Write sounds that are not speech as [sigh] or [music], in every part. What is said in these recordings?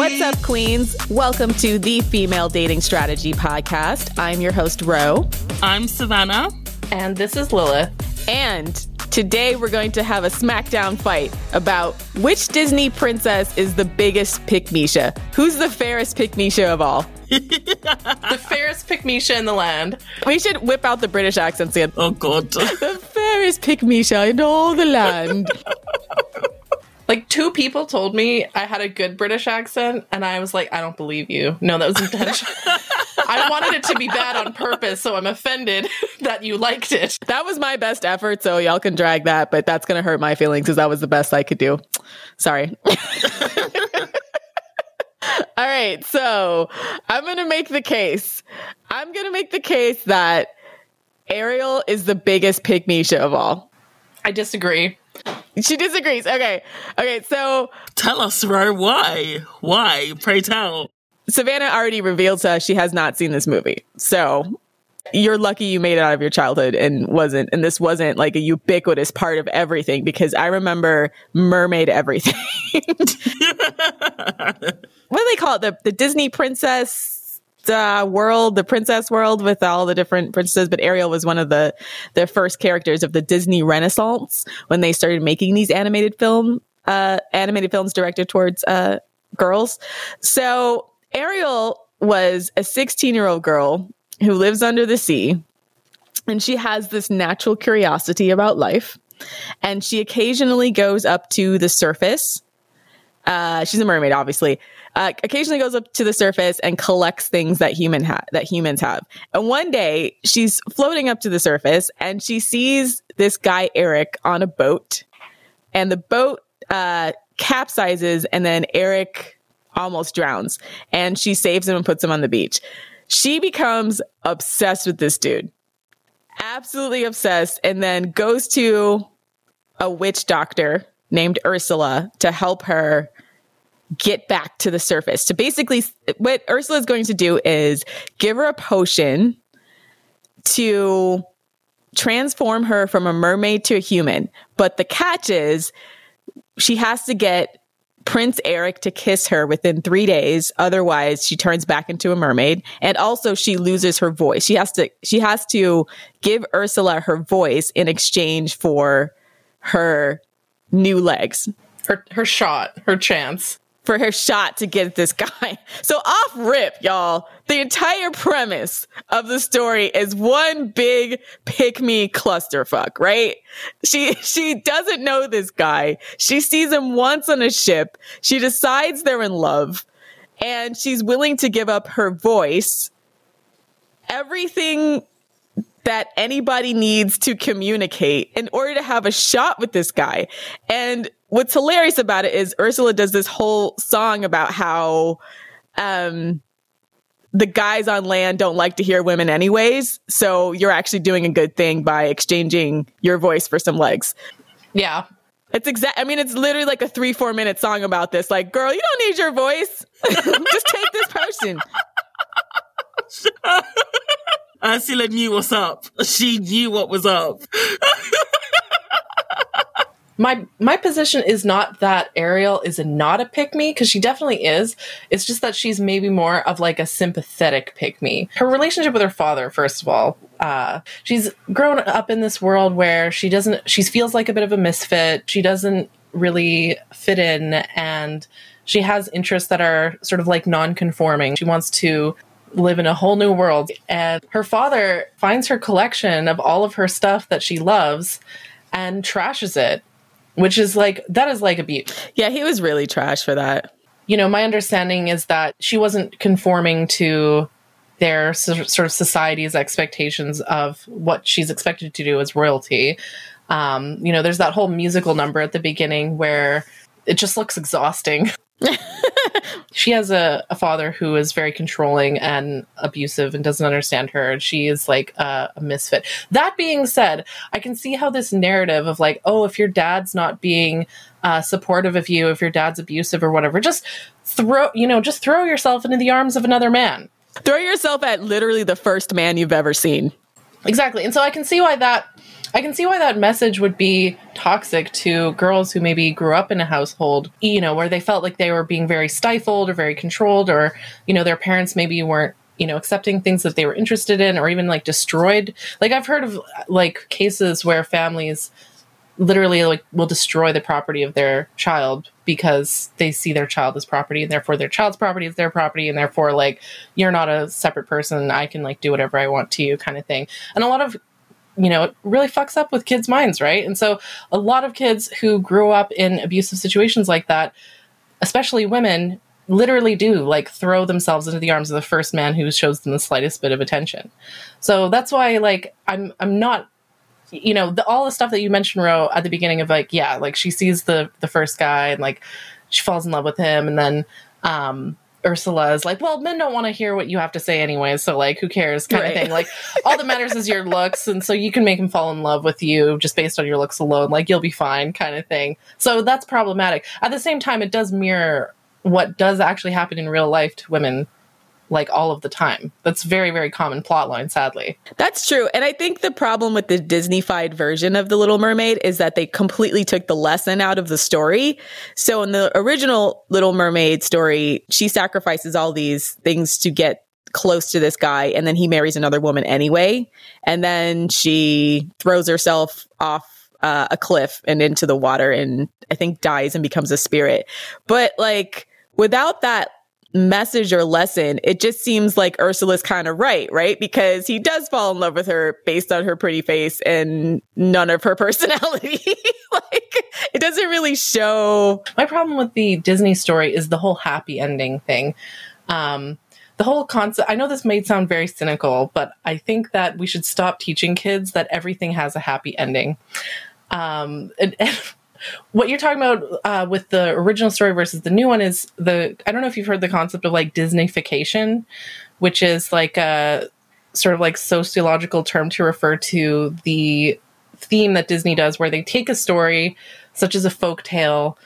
What's up, Queens? Welcome to the Female Dating Strategy Podcast. I'm your host, Reaux. I'm Savannah. And this is Lilith. And today we're going to have a smackdown fight about which Disney princess is the biggest pickmeisha. Who's the fairest pickmeisha of all? [laughs] the fairest pickmeisha in the land. We should whip out the British accents again. Oh, God. [laughs] the fairest pickmeisha in all the land. [laughs] Like two people told me I had a good British accent, and I was like, I don't believe you. No, that was intentional. [laughs] I wanted it to be bad on purpose, so I'm offended [laughs] that you liked it. That was my best effort, so y'all can drag that, but that's gonna hurt my feelings because that was the best I could do. Sorry. [laughs] All right, so I'm gonna make the case. I'm gonna make the case that Ariel is the biggest Misha of all. I disagree. She disagrees. Okay. Okay. So tell us, Reaux, why? Why? Pray tell. Savannah already revealed to us she has not seen this movie. So you're lucky you made it out of your childhood and wasn't, and this wasn't like a ubiquitous part of everything because I remember mermaid everything. [laughs] [laughs] what do they call it? The, the Disney princess uh, world, the princess world with all the different princesses, but Ariel was one of the the first characters of the Disney Renaissance when they started making these animated film uh, animated films directed towards uh, girls. So Ariel was a 16 year old girl who lives under the sea, and she has this natural curiosity about life, and she occasionally goes up to the surface. Uh, she's a mermaid, obviously, uh, occasionally goes up to the surface and collects things that human ha- that humans have. And one day she's floating up to the surface and she sees this guy Eric on a boat, and the boat uh, capsizes, and then Eric almost drowns, and she saves him and puts him on the beach. She becomes obsessed with this dude, absolutely obsessed, and then goes to a witch doctor named Ursula to help her get back to the surface. To basically, what Ursula is going to do is give her a potion to transform her from a mermaid to a human. But the catch is she has to get Prince Eric to kiss her within three days. Otherwise, she turns back into a mermaid. And also she loses her voice. She has to, she has to give Ursula her voice in exchange for her new legs. Her, her shot, her chance for her shot to get this guy. [laughs] So off rip, y'all. The entire premise of the story is one big pick me clusterfuck, right? She [laughs] she doesn't know this guy. She sees him once on a ship. She decides they're in love and she's willing to give up her voice. Everything that anybody needs to communicate in order to have a shot with this guy. And what's hilarious about it is Ursula does this whole song about how um, the guys on land don't like to hear women anyways. So you're actually doing a good thing by exchanging your voice for some legs. Yeah. It's exact. I mean, it's literally like a three, four minute song about this. Like, girl, you don't need your voice. [laughs] Just take this potion. [laughs] Ursula knew what's up. She knew what was up. [laughs] my my position is not that Ariel is not a pick me because she definitely is. It's just that she's maybe more of like a sympathetic pick me. Her relationship with her father, first of all, uh, she's grown up in this world where she doesn't. She feels like a bit of a misfit. She doesn't really fit in, and she has interests that are sort of like non-conforming. She wants to live in a whole new world. And her father finds her collection of all of her stuff that she loves and trashes it which is like that is like abuse. Yeah, he was really trash for that. You know, my understanding is that she wasn't conforming to their sort of society's expectations of what she's expected to do as royalty. Um, you know, there's that whole musical number at the beginning where it just looks exhausting. [laughs] [laughs] she has a, a, father who is very controlling and abusive and doesn't understand her. She is like a, a, misfit. That being said, I can see how this narrative of like, oh, if your dad's not being uh, supportive of you, if your dad's abusive or whatever, just throw, you know, just throw yourself into the arms of another man. Throw yourself at literally the first man you've ever seen. Exactly. And so I can see why that I can see why that message would be toxic to girls who maybe grew up in a household, you know, where they felt like they were being very stifled or very controlled, or, you know, their parents maybe weren't you know accepting things that they were interested in or even like destroyed. Like i've heard of like cases where families literally like will destroy the property of their child because they see their child as property and therefore their child's property is their property and therefore like you're not a separate person. I can like do whatever i want to you kind of thing. And a lot of you know it really fucks up with kids minds right? And so a lot of kids who grew up in abusive situations like that especially women literally do like throw themselves into the arms of the first man who shows them the slightest bit of attention. So that's why like i'm i'm not you know, the, all the stuff that you mentioned, Reaux, at the beginning of like, yeah, like she sees the the first guy and like she falls in love with him, and then um, Ursula is like, well, men don't want to hear what you have to say anyway, so like, who cares, kind right. of thing. Like, all that matters is your looks, and so you can make him fall in love with you just based on your looks alone. Like, you'll be fine, kind of thing. So that's problematic. At the same time, it does mirror what does actually happen in real life to women like all of the time. That's very, very common plotline, sadly. That's true. And I think the problem with the Disneyfied version of The Little Mermaid is that they completely took the lesson out of the story. So in the original Little Mermaid story, she sacrifices all these things to get close to this guy and then he marries another woman anyway. And then she throws herself off uh, a cliff and into the water and I think dies and becomes a spirit. But like without that message or lesson, it just seems like Ursula's kind of right, right? Because he does fall in love with her based on her pretty face and none of her [laughs] personality. [laughs] like, it doesn't really show. My problem with the Disney story is the whole happy ending thing. Um, the whole concept, I know this may sound very cynical, but I think that we should stop teaching kids that everything has a happy ending. Um, [laughs] and, and what you're talking about uh, with the original story versus the new one is the I don't know if you've heard the concept of like Disneyfication, which is like a sort of like sociological term to refer to the theme that Disney does, where they take a story such as a folk tale.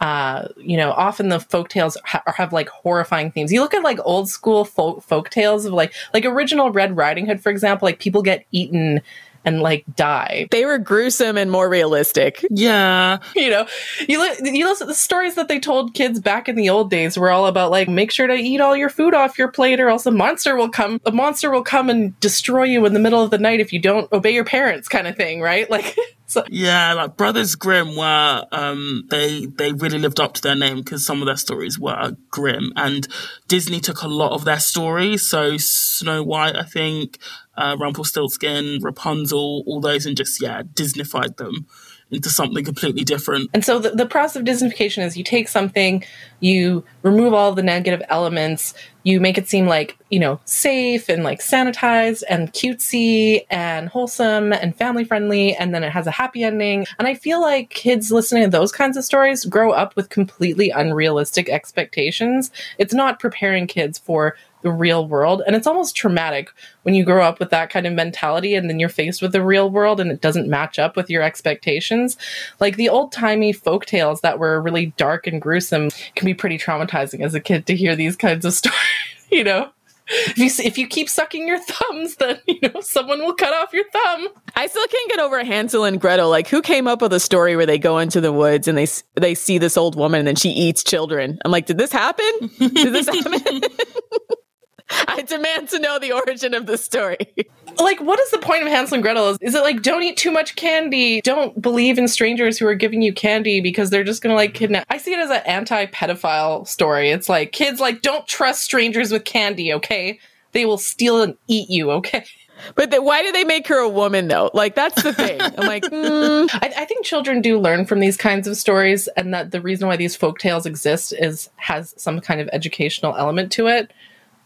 Uh, you know, often the folk tales ha- have like horrifying themes. You look at like old school folk folk tales of like like original Red Riding Hood, for example. Like people get eaten and like die. They were gruesome and more realistic. Yeah. You know, you look, you listen the stories that they told kids back in the old days were all about like make sure to eat all your food off your plate or else a monster will come a monster will come and destroy you in the middle of the night if you don't obey your parents kind of thing, right? [laughs] Like so. Yeah, like Brothers Grimm were um they they really lived up to their name because some of their stories were grim and Disney took a lot of their stories. So Snow White, I think, uh, Rumpelstiltskin, Rapunzel, all those, and just yeah, Disneyfied them into something completely different. And so the, the process of Disneyfication is you take something, you remove all the negative elements, you make it seem like, you know, safe and like sanitized and cutesy and wholesome and family friendly, and then it has a happy ending. And I feel like kids listening to those kinds of stories grow up with completely unrealistic expectations. It's not preparing kids for the real world. And it's almost traumatic when you grow up with that kind of mentality and then you're faced with the real world and it doesn't match up with your expectations. Like the old timey folk tales that were really dark and gruesome can be pretty traumatizing as a kid to hear these kinds of [laughs] stories, you know? if you if you keep sucking your thumbs, then you know someone will cut off your thumb. I still can't get over Hansel and Gretel. Like, who came up with a story where they go into the woods and they they see this old woman and then she eats children? I'm like, did this happen? Did this happen? [laughs] I demand to know the origin of the story. Like, what is the point of Hansel and Gretel? Is it like, don't eat too much candy? Don't believe in strangers who are giving you candy because they're just gonna like kidnap. I see it as an anti pedophile story. It's like, kids, like, don't trust strangers with candy, okay? They will steal and eat you, okay? But the, why do they make her a woman though? Like that's the thing. [laughs] I'm like, mm. I, I, think children do learn from these kinds of stories, and that the reason why these folk tales exist is has some kind of educational element to it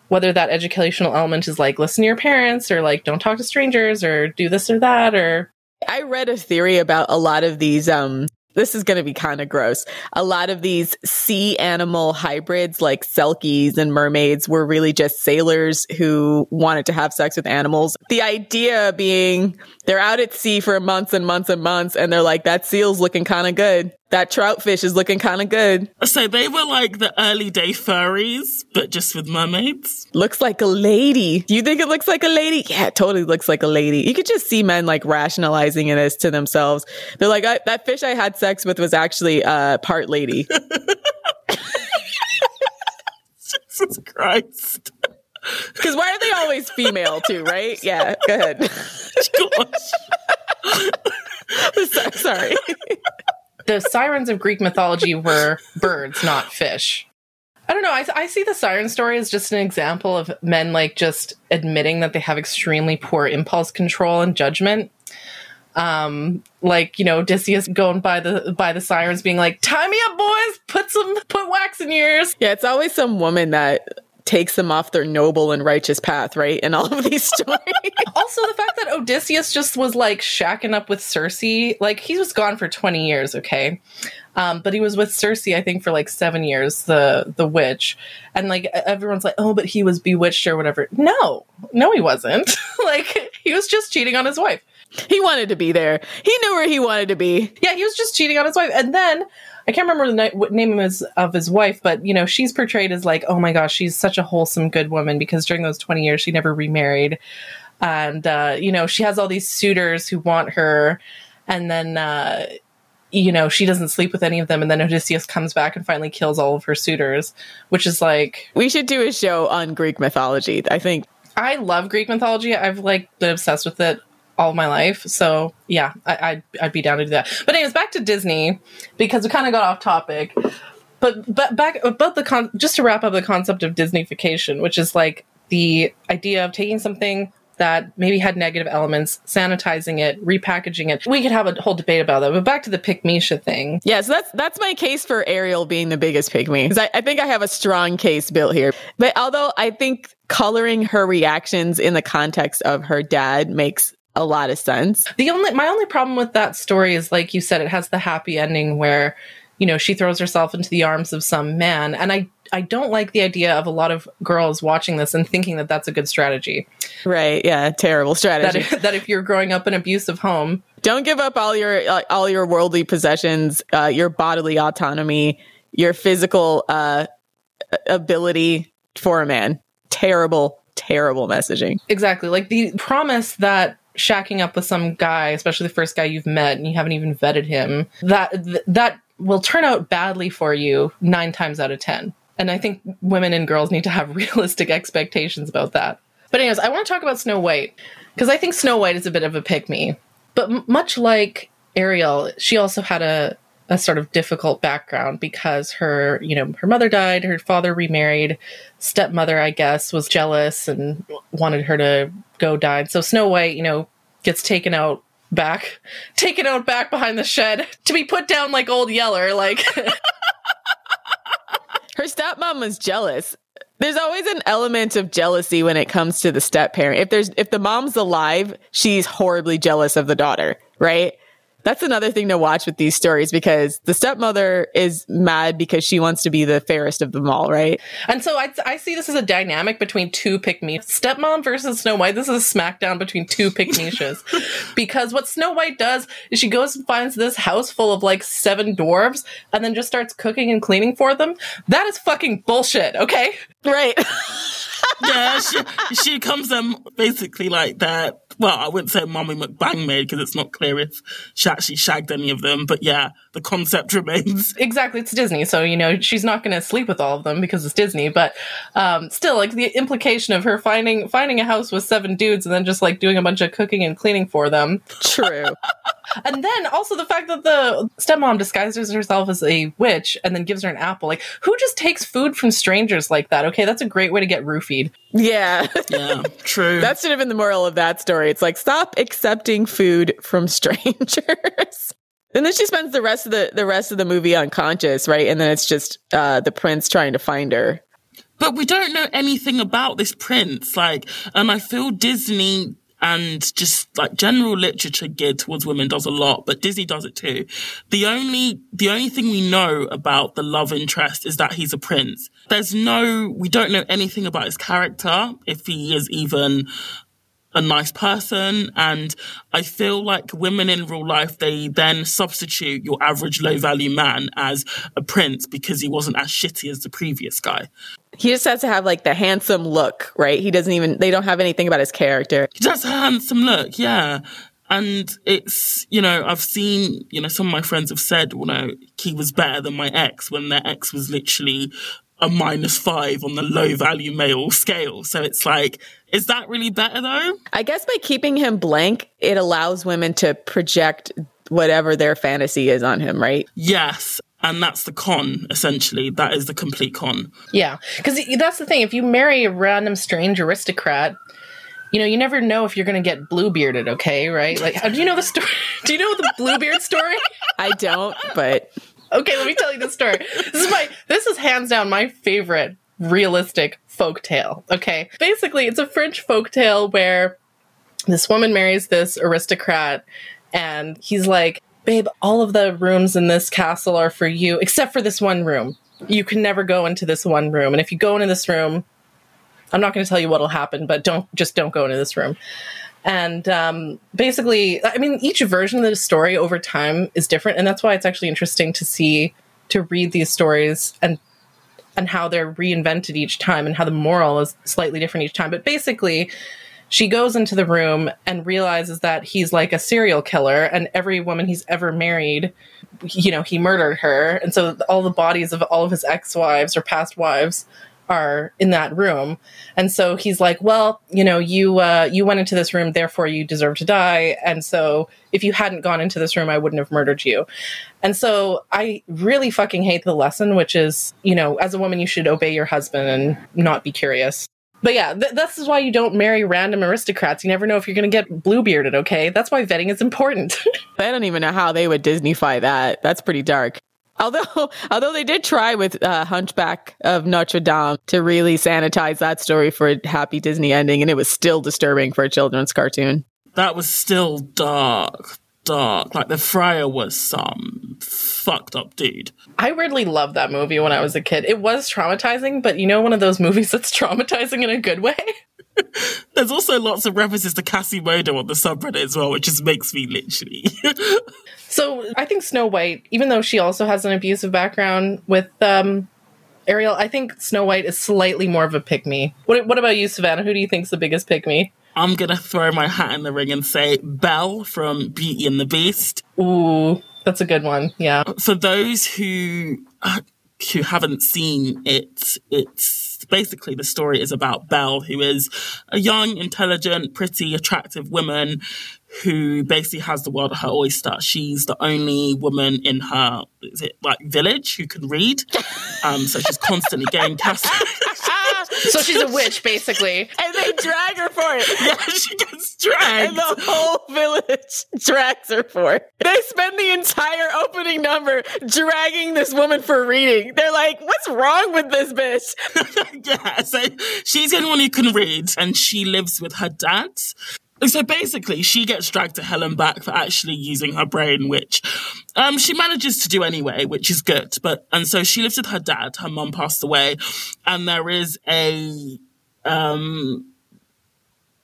whether that educational element is like listen to your parents or like don't talk to strangers or do this or that or I read a theory about a lot of these um this is going to be kind of gross. A lot of these sea animal hybrids like selkies and mermaids were really just sailors who wanted to have sex with animals. The idea being they're out at sea for months and months and months and they're like that seal's looking kind of good. That trout fish is looking kind of good. So they were like the early day furries, but just with mermaids. Looks like a lady. Do you think it looks like a lady? Yeah, it totally looks like a lady. You could just see men like rationalizing it as to themselves. They're like, that fish I had sex with was actually uh, part lady. [laughs] Jesus Christ. Because why are they always female too, right? Yeah, go ahead. [laughs] [laughs] Sorry. The sirens of Greek mythology were birds, not fish. I don't know. I, I see the siren story as just an example of men like just admitting that they have extremely poor impulse control and judgment. Um, like you know, Odysseus going by the by the sirens, being like, "Tie me up, boys! Put some put wax in your ears." Yeah, it's always some woman that takes them off their noble and righteous path, right? In all of these [laughs] stories. also, the fact that Odysseus just was like shacking up with Circe, like he was gone for 20 years, okay? Um, but he was with Circe, I think, for like seven years, the the witch, and like everyone's like, oh, but he was bewitched or whatever. No, no, he wasn't. [laughs] like he was just cheating on his wife. He wanted to be there. He knew where he wanted to be. Yeah, he was just cheating on his wife, and then I can't remember the name of his, of his wife, but you know, she's portrayed as like, oh my gosh, she's such a wholesome, good woman because during those 20 years, she never remarried. And, uh, you know, she has all these suitors who want her. And then, uh, you know, she doesn't sleep with any of them. And then Odysseus comes back and finally kills all of her suitors, which is like. We should do a show on Greek mythology. I think. I love Greek mythology. I've like been obsessed with it all my life. So yeah, I, would I'd be down to do that. But anyways, back to Disney because we kind of got off topic. But but back about the con just to wrap up the concept of Disneyfication, which is like the idea of taking something that maybe had negative elements, sanitizing it, repackaging it. We could have a whole debate about that. But back to the pickmeisha thing. Yeah, so that's that's my case for Ariel being the biggest pick me. Because I, I think I have a strong case built here. But although I think coloring her reactions in the context of her dad makes a lot of sense. The only my only problem with that story is like you said it has the happy ending where you know she throws herself into the arms of some man and I I don't like the idea of a lot of girls watching this and thinking that that's a good strategy. Right. Yeah. Terrible strategy. That if, that if you're growing up in an abusive home, don't give up all your uh, all your worldly possessions, uh, your bodily autonomy, your physical uh, ability for a man. Terrible, terrible messaging. Exactly. Like the promise that shacking up with some guy, especially the first guy you've met and you haven't even vetted him, that th- that will turn out badly for you 9 times out of 10. And I think women and girls need to have [laughs] realistic expectations about that. But anyways, I want to talk about Snow White because I think Snow White is a bit of a pick me. But m- much like Ariel, she also had a a sort of difficult background because her, you know, her mother died, her father remarried, stepmother, I guess, was jealous and wanted her to go die. So Snow White, you know, gets taken out back, [laughs] taken out back behind the shed to be put down like old Yeller. Like [laughs] her stepmom was jealous. There's always an element of jealousy when it comes to the step parent. If there's if the mom's alive, she's horribly jealous of the daughter, right? That's another thing to watch with these stories because the stepmother is mad because she wants to be the fairest of them all, right? And so I, I see this as a dynamic between two pick me stepmom versus Snow White. This is a smackdown between two pick niches [laughs] because what Snow White does is she goes and finds this house full of like seven dwarves and then just starts cooking and cleaning for them. That is fucking bullshit, okay? Right. yeah, she, she comes um basically like that. Well, I wouldn't say Mommy McBang made because it's not clear if she actually shagged any of them. But yeah, the concept [laughs] remains. Exactly, it's Disney, so you know she's not going to sleep with all of them because it's Disney. But um, still, like the implication of her finding finding a house with seven dudes and then just like doing a bunch of cooking and cleaning for them. True. [laughs] and then also the fact that the stepmom disguises herself as a witch and then gives her an apple. Like, who just takes food from strangers like that? Okay, that's a great way to get roofied. Yeah. Yeah, true. that should have been the moral of that story. It's like, stop accepting food from [laughs] strangers. and then she spends the rest of the, the rest of the movie unconscious, right? And then it's just uh, the prince trying to find her. But we don't know anything about this prince. Like, and I feel Disney and just like general literature geared towards women does a lot, but Disney does it too. The only, the only thing we know about the love interest is that he's a prince. There's no, we don't know anything about his character, if he is even a nice person. And I feel like women in real life, they then substitute your average low value man as a prince because he wasn't as shitty as the previous guy. He just has to have like the handsome look, right? He doesn't even, they don't have anything about his character. He does a handsome look, yeah. And it's, you know, I've seen, you know, some of my friends have said, you know, he was better than my ex when their ex was literally a minus five on the low value male scale. So it's like, is that really better though? I guess by keeping him blank, it allows women to project whatever their fantasy is on him, right? Yes. And that's the con, essentially. That is the complete con. Yeah. Because that's the thing. If you marry a random strange aristocrat, you know, you never know if you're going to get blue bearded, okay? Right? Like, how do you know the story? [laughs] do you know the Bluebeard story? I don't, but okay, let me tell you the story. This is my this is hands down my favorite realistic folk tale. Okay. Basically, it's a French folk tale where this woman marries this aristocrat and he's like, "Babe, all of the rooms in this castle are for you except for this one room. You can never go into this one room. And if you go into this room, I'm not going to tell you what'll happen, but don't just don't go into this room." And um, basically, I mean, each version of the story over time is different, and that's why it's actually interesting to see to read these stories and and how they're reinvented each time, and how the moral is slightly different each time. But basically, she goes into the room and realizes that he's like a serial killer, and every woman he's ever married, you know, he murdered her, and so all the bodies of all of his ex-wives or past wives are in that room and so he's like well you know you uh, you went into this room therefore you deserve to die and so if you hadn't gone into this room i wouldn't have murdered you and so i really fucking hate the lesson which is you know as a woman you should obey your husband and not be curious but yeah, th- this is why you don't marry random aristocrats. You never know if you're going to get blue bearded, okay? That's why vetting is important. [laughs] I don't even know how they would Disneyfy that. That's pretty dark. Although, [laughs] although they did try with uh, Hunchback of Notre Dame to really sanitize that story for a happy Disney ending, and it was still disturbing for a children's cartoon. That was still dark, dark. Like the friar was some fucked up dude. I weirdly loved that movie when I was a kid. It was traumatizing, but you know, one of those [laughs] movies that's traumatizing in a good way. [laughs] There's also lots of references to Quasimodo on the subreddit as well, which just makes me literally. [laughs] so I think Snow White, even though she also has an abusive background with um, Ariel, I think Snow White is slightly more of a pick me. What, what about you, Savannah? Who do you think's the biggest pick me? I'm gonna throw my hat in the ring and say Belle from Beauty and the Beast. Ooh, that's a good one. Yeah. For those who uh, who haven't seen it, it's basically the story is about Belle, who is a young, intelligent, pretty, attractive woman who basically has the world at her oyster. She's the only woman in her is it like village who can read. Um, so she's constantly getting cast. [laughs] so she's a [laughs] witch, basically. And they drag her for it. Yeah, [laughs] she gets dragged. And the whole village [laughs] drags her for it. They spend the entire opening number dragging this woman for reading. They're like, what's wrong with this bitch? yeah, so she's the only one who can read, and she lives with her dad. So basically, she gets dragged to hell and back for actually using her brain, which um, she manages to do anyway, which is good. But and so she lives with her dad. Her mum passed away, and there is a um,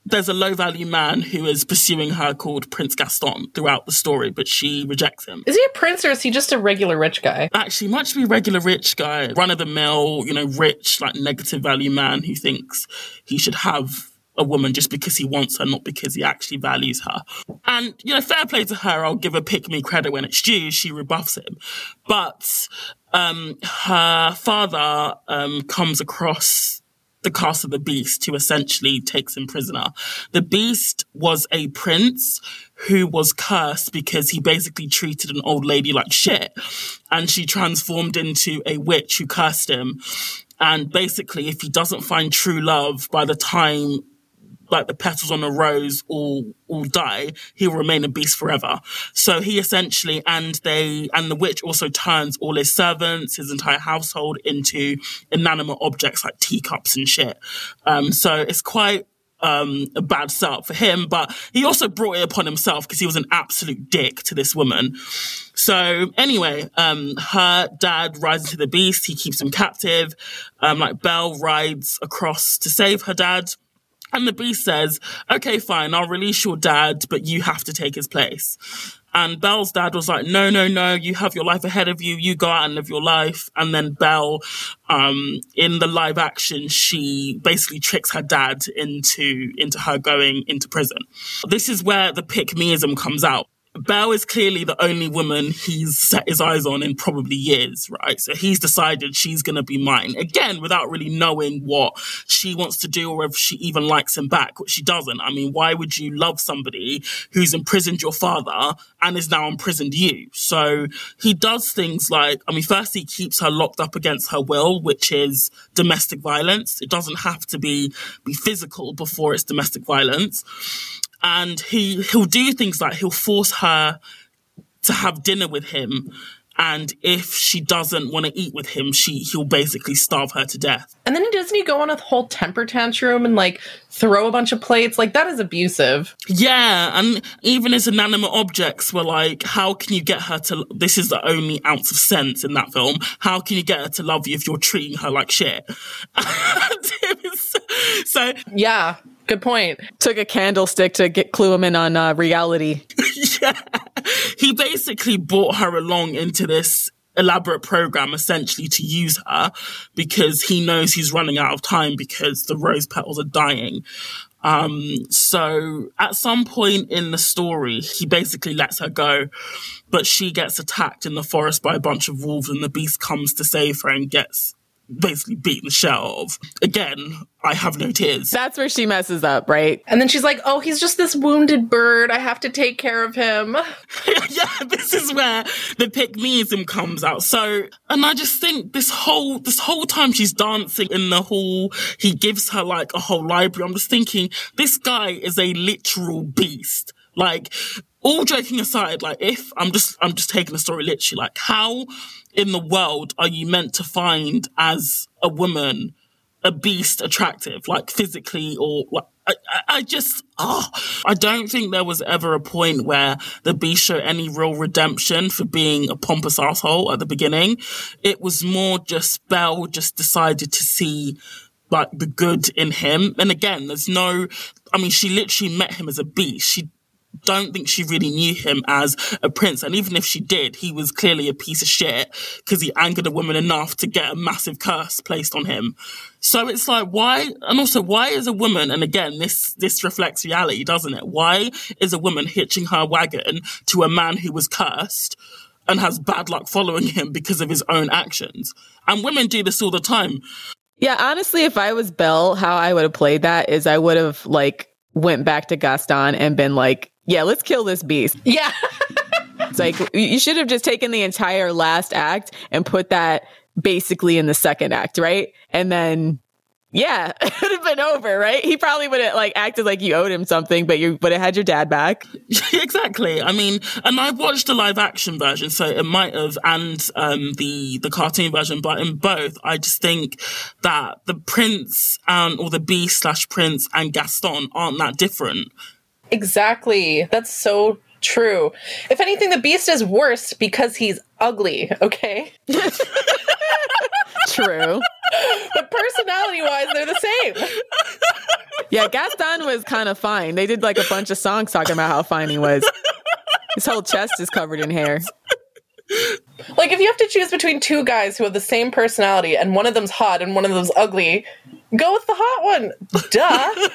there's a low value man who is pursuing her called Prince Gaston throughout the story, but she rejects him. Is he a prince or is he just a regular rich guy? Actually, much to be a regular rich guy, run of the mill, you know, rich, like negative value man who thinks he should have a woman just because he wants her, not because he actually values her. And, you know, fair play to her, I'll give her pick me credit when it's due, she rebuffs him. But, um, her father, um, comes across the cast of the beast who essentially takes him prisoner. The beast was a prince who was cursed because he basically treated an old lady like shit. And she transformed into a witch who cursed him. And basically, if he doesn't find true love by the time like the petals on a rose all all die, he will remain a beast forever. So he essentially and they and the witch also turns all his servants, his entire household into inanimate objects like teacups and shit. Um, so it's quite um, a bad setup for him, but he also brought it upon himself because he was an absolute dick to this woman. So anyway, um, her dad rides into the beast. He keeps him captive. Um, like Belle rides across to save her dad And the beast says, okay, fine, I'll release your dad, but you have to take his place. And Belle's dad was like, no, no, no, you have your life ahead of you. You go out and live your life. And then Belle, um, in the live action, she basically tricks her dad into, into her going into prison. This is where the pick meism comes out. Belle is clearly the only woman he's set his eyes on in probably years, right? So he's decided she's going to be mine again without really knowing what she wants to do or if she even likes him back, which she doesn't. I mean, why would you love somebody who's imprisoned your father and is now imprisoned you? So he does things like, I mean, first he keeps her locked up against her will, which is domestic violence. It doesn't have to be, be physical before it's domestic violence and he he'll do things like he'll force her to have dinner with him. And if she doesn't want to eat with him she he'll basically starve her to death. And then doesn't he go on a whole temper tantrum and like throw a bunch of plates? Like that is abusive. Yeah and even as inanimate objects were like how can you get her to this is the only ounce of sense in that film. How can you get her to love you if you're treating her like shit? [laughs] So yeah Good point. Took a candlestick to get clue him in on uh, reality. [laughs] yeah. He basically brought her along into this elaborate program essentially to use her because he knows he's running out of time because the rose petals are dying. Um, so at some point in the story, he basically lets her go, but she gets attacked in the forest by a bunch of wolves and the beast comes to save her and gets basically beaten the shit of. Again, I have no tears. That's where she messes up, right? And then she's like, "Oh, he's just this wounded bird. I have to take care of him." [laughs] yeah, this is where the pick meism comes out. So, and I just think this whole this whole time she's dancing in the hall, he gives her like a whole library. I'm just thinking, this guy is a literal beast. Like, all joking aside, like if I'm just I'm just taking the story literally, like how in the world are you meant to find as a woman a beast attractive, like physically or like, I, I just, oh, I don't think there was ever a point where the beast showed any real redemption for being a pompous asshole at the beginning. It was more just Belle just decided to see like the good in him. And again, there's no, I mean, she literally met him as a beast. She don't think she really knew him as a prince. And even if she did, he was clearly a piece of shit because he angered a woman enough to get a massive curse placed on him. So it's like, why, and also why is a woman, and again, this, this reflects reality, doesn't it? Why is a woman hitching her wagon to a man who was cursed? And has bad luck following him because of his own actions. And women do this all the time. Yeah, honestly, if I was Belle, how I would have played that is I would have like went back to Gaston and been like, yeah, let's kill this beast. Yeah. [laughs] it's like you should have just taken the entire last act and put that basically in the second act, right? And then yeah, [laughs] it would have been over, right? He probably would have like acted like you owed him something, but you would have had your dad back. [laughs] exactly. I mean, and I watched the live action version, so it might have, and um, the the cartoon version, but in both, I just think that the prince and or the beast slash prince and Gaston aren't that different. Exactly. That's so true. If anything, the beast is worse because he's ugly, okay? [laughs] true. [laughs] but personality wise, they're the same. Yeah, Gaston was kind of fine. They did like a bunch of songs talking about how fine he was. His whole chest is covered in hair. Like, if you have to choose between two guys who have the same personality and one of them's hot and one of them's ugly, go with the hot one. Duh.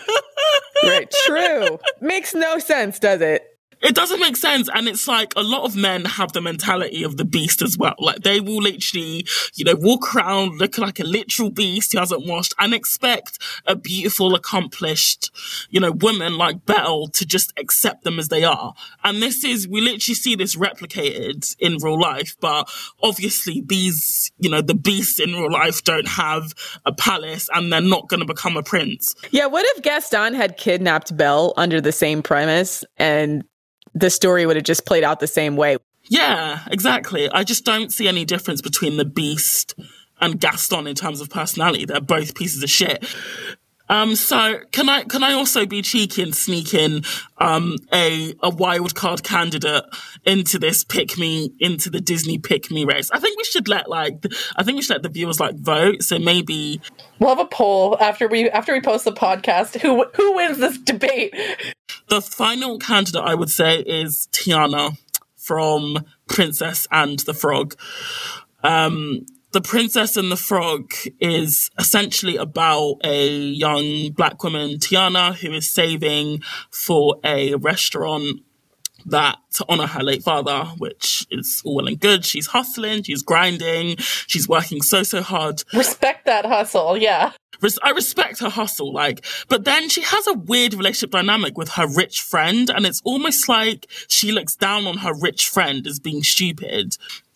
[laughs] right, true. Makes no sense, does it? It doesn't make sense. And it's like a lot of men have the mentality of the beast as well. Like they will literally, you know, walk around looking like a literal beast who hasn't washed and expect a beautiful, accomplished, you know, woman like Belle to just accept them as they are. And this is, we literally see this replicated in real life, but obviously these, you know, the beasts in real life don't have a palace and they're not going to become a prince. Yeah. What if Gaston had kidnapped Belle under the same premise and the story would have just played out the same way. Yeah, exactly. I just don't see any difference between the Beast and Gaston in terms of personality. They're both pieces of shit. Um, so can I can I also be cheeky and sneak in um, a a wild card candidate into this pick me into the Disney pick me race? I think we should let like I think we should let the viewers like vote. So maybe we'll have a poll after we after we post the podcast. Who who wins this debate? The final candidate I would say is Tiana from Princess and the Frog. Um, the Princess and the Frog is essentially about a young black woman, Tiana, who is saving for a restaurant that to honor her late father, which is all well and good. She's hustling, she's grinding, she's working so, so hard. Respect that hustle, yeah. I respect her hustle, like, but then she has a weird relationship dynamic with her rich friend, and it's almost like she looks down on her rich friend as being stupid.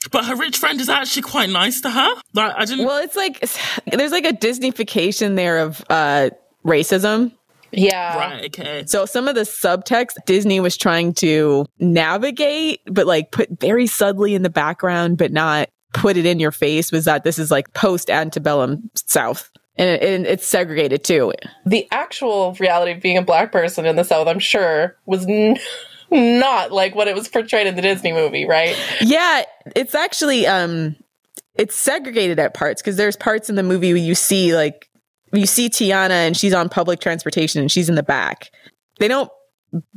But her rich friend is actually quite nice to her. Like, I didn't. Well, it's like [laughs] there's like a Disneyfication there of uh, racism. Yeah. Right. Okay. So some of the subtext Disney was trying to navigate, but like put very subtly in the background, but not put it in your face was that this is like post antebellum South. And, it, and it's segregated too. The actual reality of being a black person in the South, I'm sure, was n- [laughs] not like what it was portrayed in the Disney movie, right? Yeah, it's actually um it's segregated at parts because there's parts in the movie where you see like you see Tiana and she's on public transportation and she's in the back. They don't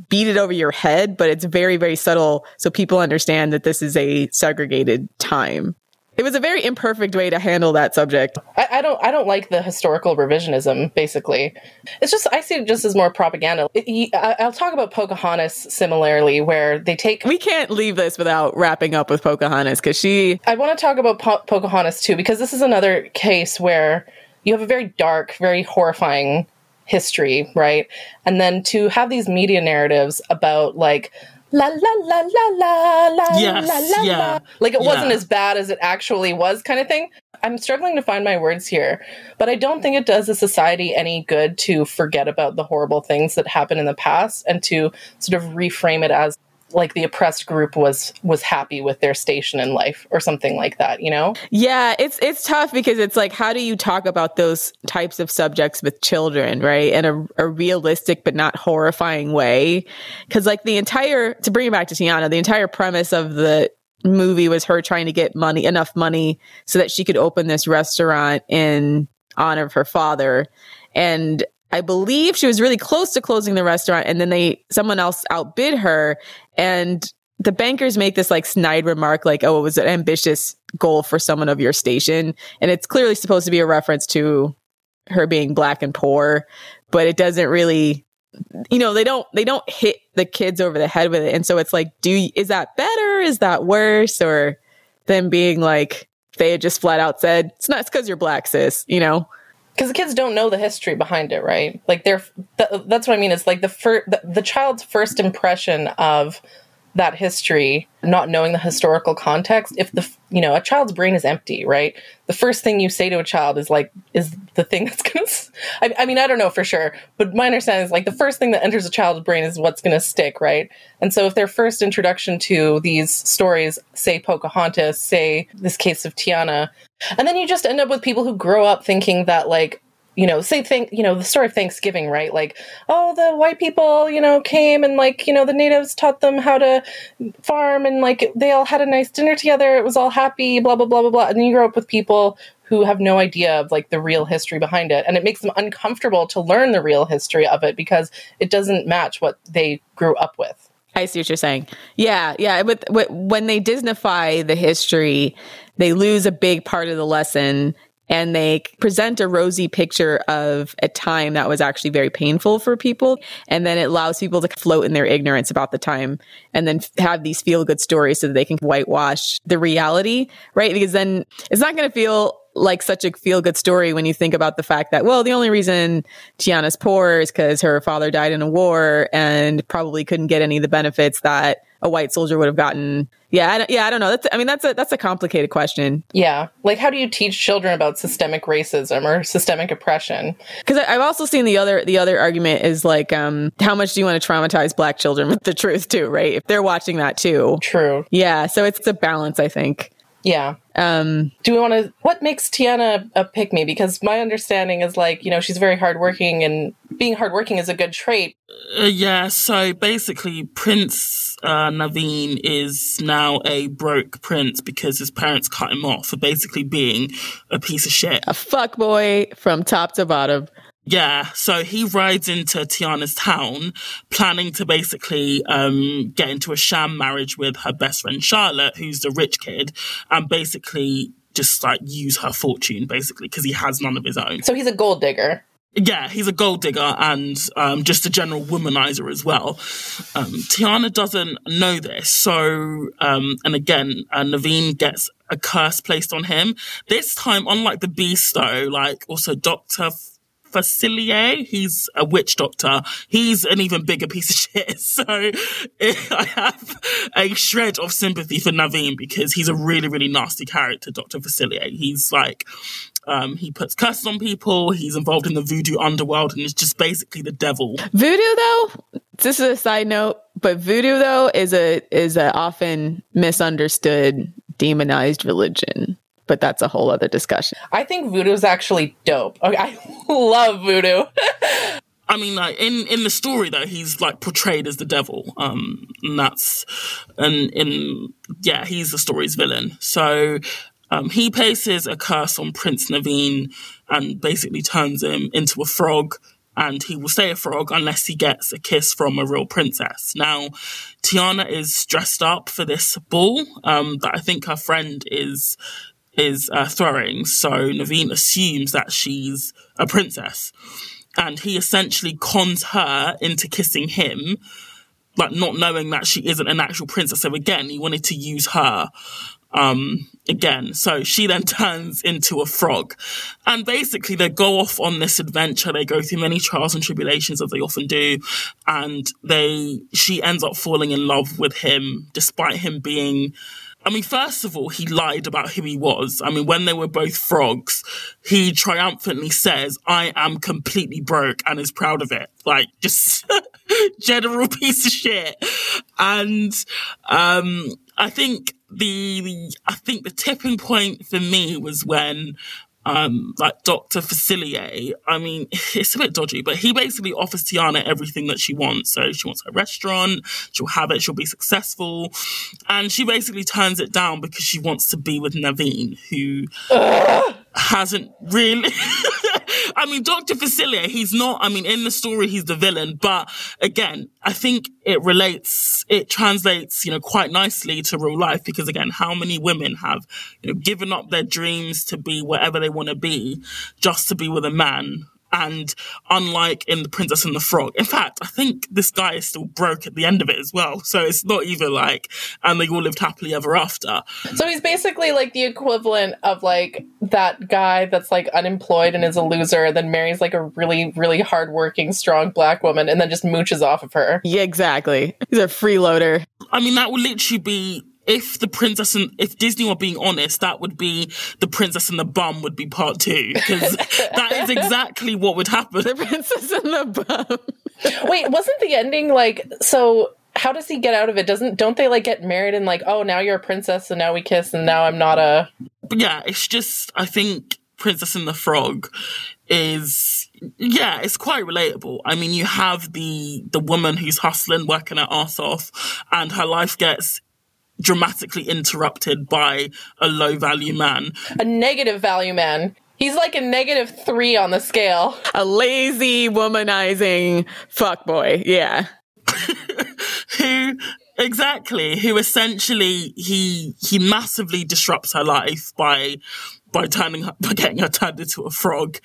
beat it over your head, but it's very, very subtle so people understand that this is a segregated time. It was a very imperfect way to handle that subject. I, I, don't. I don't like the historical revisionism. Basically, it's just I see it just as more propaganda. It, I, will talk about Pocahontas similarly, where they take. We can't leave this without wrapping up with Pocahontas because she. I want to talk about po- Pocahontas too because this is another case where you have a very dark, very horrifying history, right? And then to have these media narratives about like la la la la la la yes, la la yeah, la. Like it yeah. wasn't as bad as it actually was, kind of thing. I'm struggling to find my words here, but I don't think it does a society any good to forget about the horrible things that happened in the past and to sort of reframe it as like the oppressed group was was happy with their station in life or something like that you know? Yeah it's it's tough because it's like how do you talk about those types of subjects with children right? In a, a realistic but not horrifying way. Because like the entire to bring it back to tiana the entire premise of the movie was her trying to get money enough money so that she could open this restaurant in honor of her father. And I believe she was really close to closing the restaurant and then they someone else outbid her and the bankers make this like snide remark like oh it was an ambitious goal for someone of your station and it's clearly supposed to be a reference to her being black and poor but it doesn't really you know they don't they don't hit the kids over the head with it and so it's like do is that better? Is that worse? Or them being like they had just flat out said it's not because you're black sis you know because the kids don't know the history behind it, right? Like they're th- that's what I mean. It's like the first the, the child's first impression of that history, not knowing the historical context. If the you know a child's brain is empty, right? The first thing you say to a child is like is the thing that's gonna. I, I mean, I don't know for sure, but my understanding is like the first thing that enters a child's brain is what's gonna stick, right? And so if their first introduction to these stories, say Pocahontas, say this case of Tiana, and then you just end up with people who grow up thinking that like you know, say think, you know, the story of Thanksgiving, right? Like, oh, the white people, you know, came and like, you know, the natives taught them how to farm and like they all had a nice dinner together. It was all happy, blah blah blah blah blah. And you grow up with people who have no idea of like the real history behind it, and it makes them uncomfortable to learn the real history of it because it doesn't match what they grew up with. I see what you're saying. Yeah, yeah. But when they Disneyfy the history, they lose a big part of the lesson and they present a rosy picture of a time that was actually very painful for people. And then it allows people to float in their ignorance about the time and then have these feel good stories so that they can whitewash the reality, right? Because then it's not going to feel like such a feel good story when you think about the fact that, well, the only reason Tiana's poor is because her father died in a war and probably couldn't get any of the benefits that a white soldier would have gotten. Yeah, I, yeah, I don't know. That's, I mean, that's a that's a complicated question. Yeah, like how do you teach children about systemic racism or systemic oppression? Because I've also seen the other the other argument is like, um, how much do you want to traumatize black children with the truth too? Right? If they're watching that too, true. Yeah, so it's a balance, I think. Yeah. Um, Do we want to? What makes Tiana a pick me? Because my understanding is like you know she's very hardworking, and being hardworking is a good trait. Uh, yeah, so basically, Prince uh, Naveen is now a broke prince because his parents cut him off for basically being a piece of shit. a fuck boy from top to bottom. Yeah, so he rides into Tiana's town, planning to basically um, get into a sham marriage with her best friend Charlotte, who's the rich kid, and basically just like use her fortune, basically, because he has none of his own. So he's a gold digger. Yeah, he's a gold digger and um, just a general womanizer as well. Um, Tiana doesn't know this, so um, and again, uh, Naveen gets a curse placed on him. This time, unlike the Beast, though, like also Doctor Facilier, he's a witch doctor. He's an even bigger piece of [laughs] shit. So [laughs] I have a shred of sympathy for Naveen because he's a really, really nasty character, Doctor Facilier. He's like um, he puts curses on people. He's involved in the voodoo underworld and is just basically the devil. Voodoo, though, this is a side note, but voodoo though is a is a often misunderstood, demonized religion. But that's a whole other discussion. I think voodoo is actually dope. Okay, I [laughs] love voodoo. [laughs] I mean, like in in the story though, he's like portrayed as the devil. Um, and that's and in yeah, he's the story's villain. So um, he places a curse on Prince Naveen and basically turns him into a frog. And he will stay a frog unless he gets a kiss from a real princess. Now, Tiana is dressed up for this ball um, that I think her friend is is uh, throwing. So Naveen assumes that she's a princess, and he essentially cons her into kissing him, like not knowing that she isn't an actual princess. So again, he wanted to use her um, again. So she then [laughs] turns into a frog. And basically they go off on this adventure. They go through many trials and tribulations as they often do. And they, she ends up falling in love with him despite him being, I mean, first of all, he lied about who he was. I mean, when they were both frogs, he triumphantly says, I am completely broke and is proud of it. Like, just [laughs] [laughs] general piece of shit. And, um, I think the, the, I think the tipping point for me was when um, like Dr. Facilier, I mean, [laughs] it's a bit dodgy, but he basically offers Tiana everything that she wants. So she wants her restaurant, she'll have it, she'll be successful. And she basically turns it down because she wants to be with Naveen, who hasn't really. [laughs] I mean, Dr. Facilier, he's not, I mean, in the story, he's the villain, but again, I think it relates, it translates, you know, quite nicely to real life because again, how many women have, you know, given up their dreams to be whatever they want to be just to be with a man and unlike in The Princess and the Frog, in fact, I think this guy is still broke at the end of it as well. So it's not even like, and they all lived happily ever after. So he's basically like the equivalent of like that guy that's like unemployed and is a loser, then marries like a really, really hardworking, strong black woman, and then just mooches off of her. Yeah, exactly. He's a freeloader. I mean, that would literally be if the princess and if Disney were being honest, that would be the princess and the bum would be part two because that is exactly what would happen. The princess and the bum. [laughs] Wait, wasn't the ending like so? How does he get out of it? Doesn't don't they like get married and like oh now you're a princess and now we kiss and now I'm not a But yeah, it's just I think Princess and the Frog is yeah, it's quite relatable. I mean, you have the the woman who's hustling, working her ass off, and her life gets dramatically interrupted by a low value man. a negative value man. He's like a negative three on the scale. A lazy, womanizing fuckboy. Yeah. [laughs] who exactly who essentially he he massively disrupts her life by by turning her, by getting her turned into a frog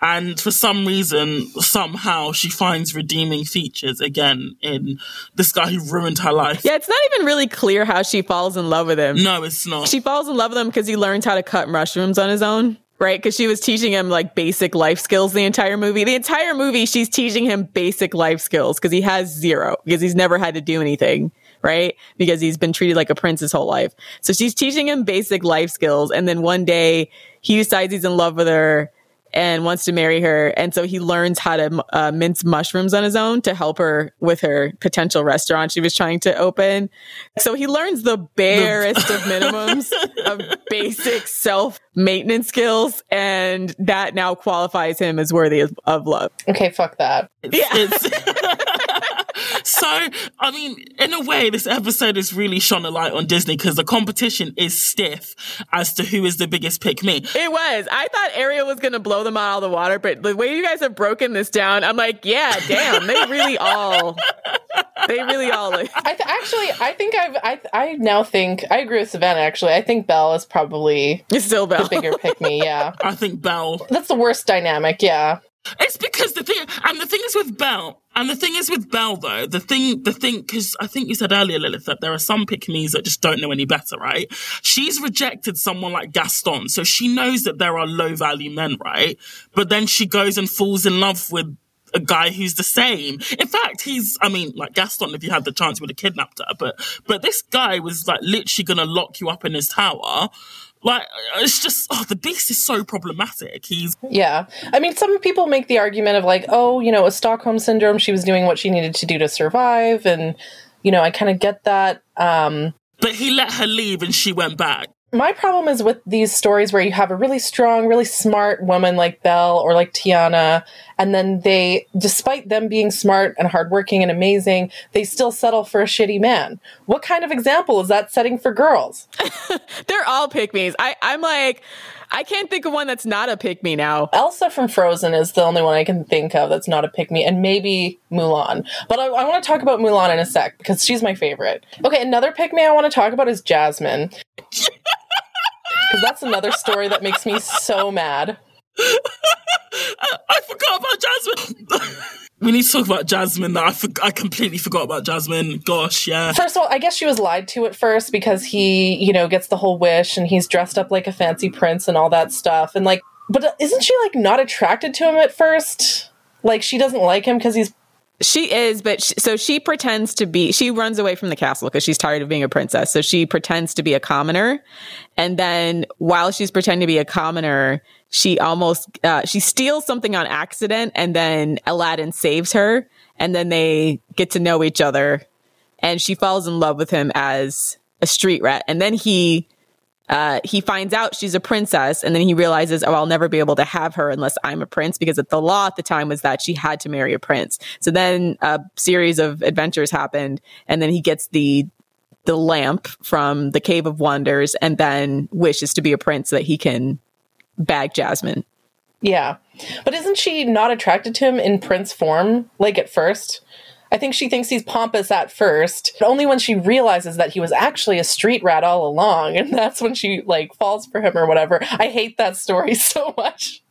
and for some reason somehow she finds redeeming features again in this guy who ruined her life Yeah, it's not even really clear how she falls in love with him. no it's not She falls in love with him because he learns how to cut mushrooms on his own. Right? Because she was teaching him like basic life skills the entire movie. The entire movie, she's teaching him basic life skills because he has zero, because he's never had to do anything. Right? Because he's been treated like a prince his whole life. So she's teaching him basic life skills. And then one day he decides he's in love with her and wants to marry her. And so he learns how to uh, mince mushrooms on his own to help her with her potential restaurant she was trying to open. So he learns the barest of minimums [laughs] of basic self maintenance skills. And that now qualifies him as worthy of, of love. Okay, fuck that. yeah. So, I mean, in a way, this episode has really shone a light on Disney because the competition is stiff as to who is the biggest pick me. It was. I thought Ariel was going to blow them out of the water, but the way you guys have broken this down, I'm like, yeah, damn, they really [laughs] all, they really all. Like- I th- actually, I think I've, I, I now think I agree with Savannah. Actually, I think Belle is probably it's still Belle. the bigger pick me. Yeah, [laughs] I think Belle. that's the worst dynamic. Yeah, It's because the thing, and the thing is with Belle, and the thing is with Belle though, the thing, the thing, because I think you said earlier, Lilith, that there are some pick that just don't know any better, right? She's rejected someone like Gaston, so she knows that there are low value men, right? But then she goes and falls in love with a guy who's the same. In fact, he's, I mean, like Gaston, if you had the chance, would have kidnapped her, but, but this guy was like literally gonna lock you up in his tower. Like, it's just, oh, the beast is so problematic. He's yeah. I mean, some people make the argument of like, oh, you know, a Stockholm syndrome. She was doing what she needed to do to survive, and you know, I kind of get that. Um, But he let her leave and she went back. my problem is with these stories where you have a really strong, really smart woman like Belle or like Tiana, and then they, despite them being smart and hardworking and amazing, they still settle for a shitty man. What kind of example is that setting for girls? [laughs] They're all pick me's. I, I'm like, I can't think of one that's not a pick me now. Elsa from Frozen is the only one I can think of that's not a pick me, and maybe Mulan. But I, I want to talk about Mulan in a sec because she's my favorite. Okay, another pick me I want to talk about is Jasmine. [laughs] Because that's another story that makes me so mad. I forgot about Jasmine. we need to talk about Jasmine. That I, for- I completely forgot about Jasmine. Gosh, yeah. First of all, I guess she was lied to at first because he, you know, gets the whole wish and he's dressed up like a fancy prince and all that stuff. And like, but isn't she like not attracted to him at first? Like she doesn't like him because he's She is, but sh so she pretends to be, she runs away from the castle because she's tired of being a princess. So she pretends to be a commoner. And then while she's pretending to be a commoner, she almost, uh, she steals something on accident and then Aladdin saves her. And then they get to know each other and she falls in love with him as a street rat. And then he, uh, he finds out she's a princess and then he realizes, oh, I'll never be able to have her unless I'm a prince because the law at the time was that she had to marry a prince. So then a series of adventures happened and then he gets the the lamp from the Cave of Wonders and then wishes to be a prince so that he can bag Jasmine. Yeah. But isn't she not attracted to him in prince form, like at first? I think she thinks he's pompous at first, but only when she realizes that he was actually a street rat all along, and that's when she like falls for him or whatever. I hate that story [laughs] so much.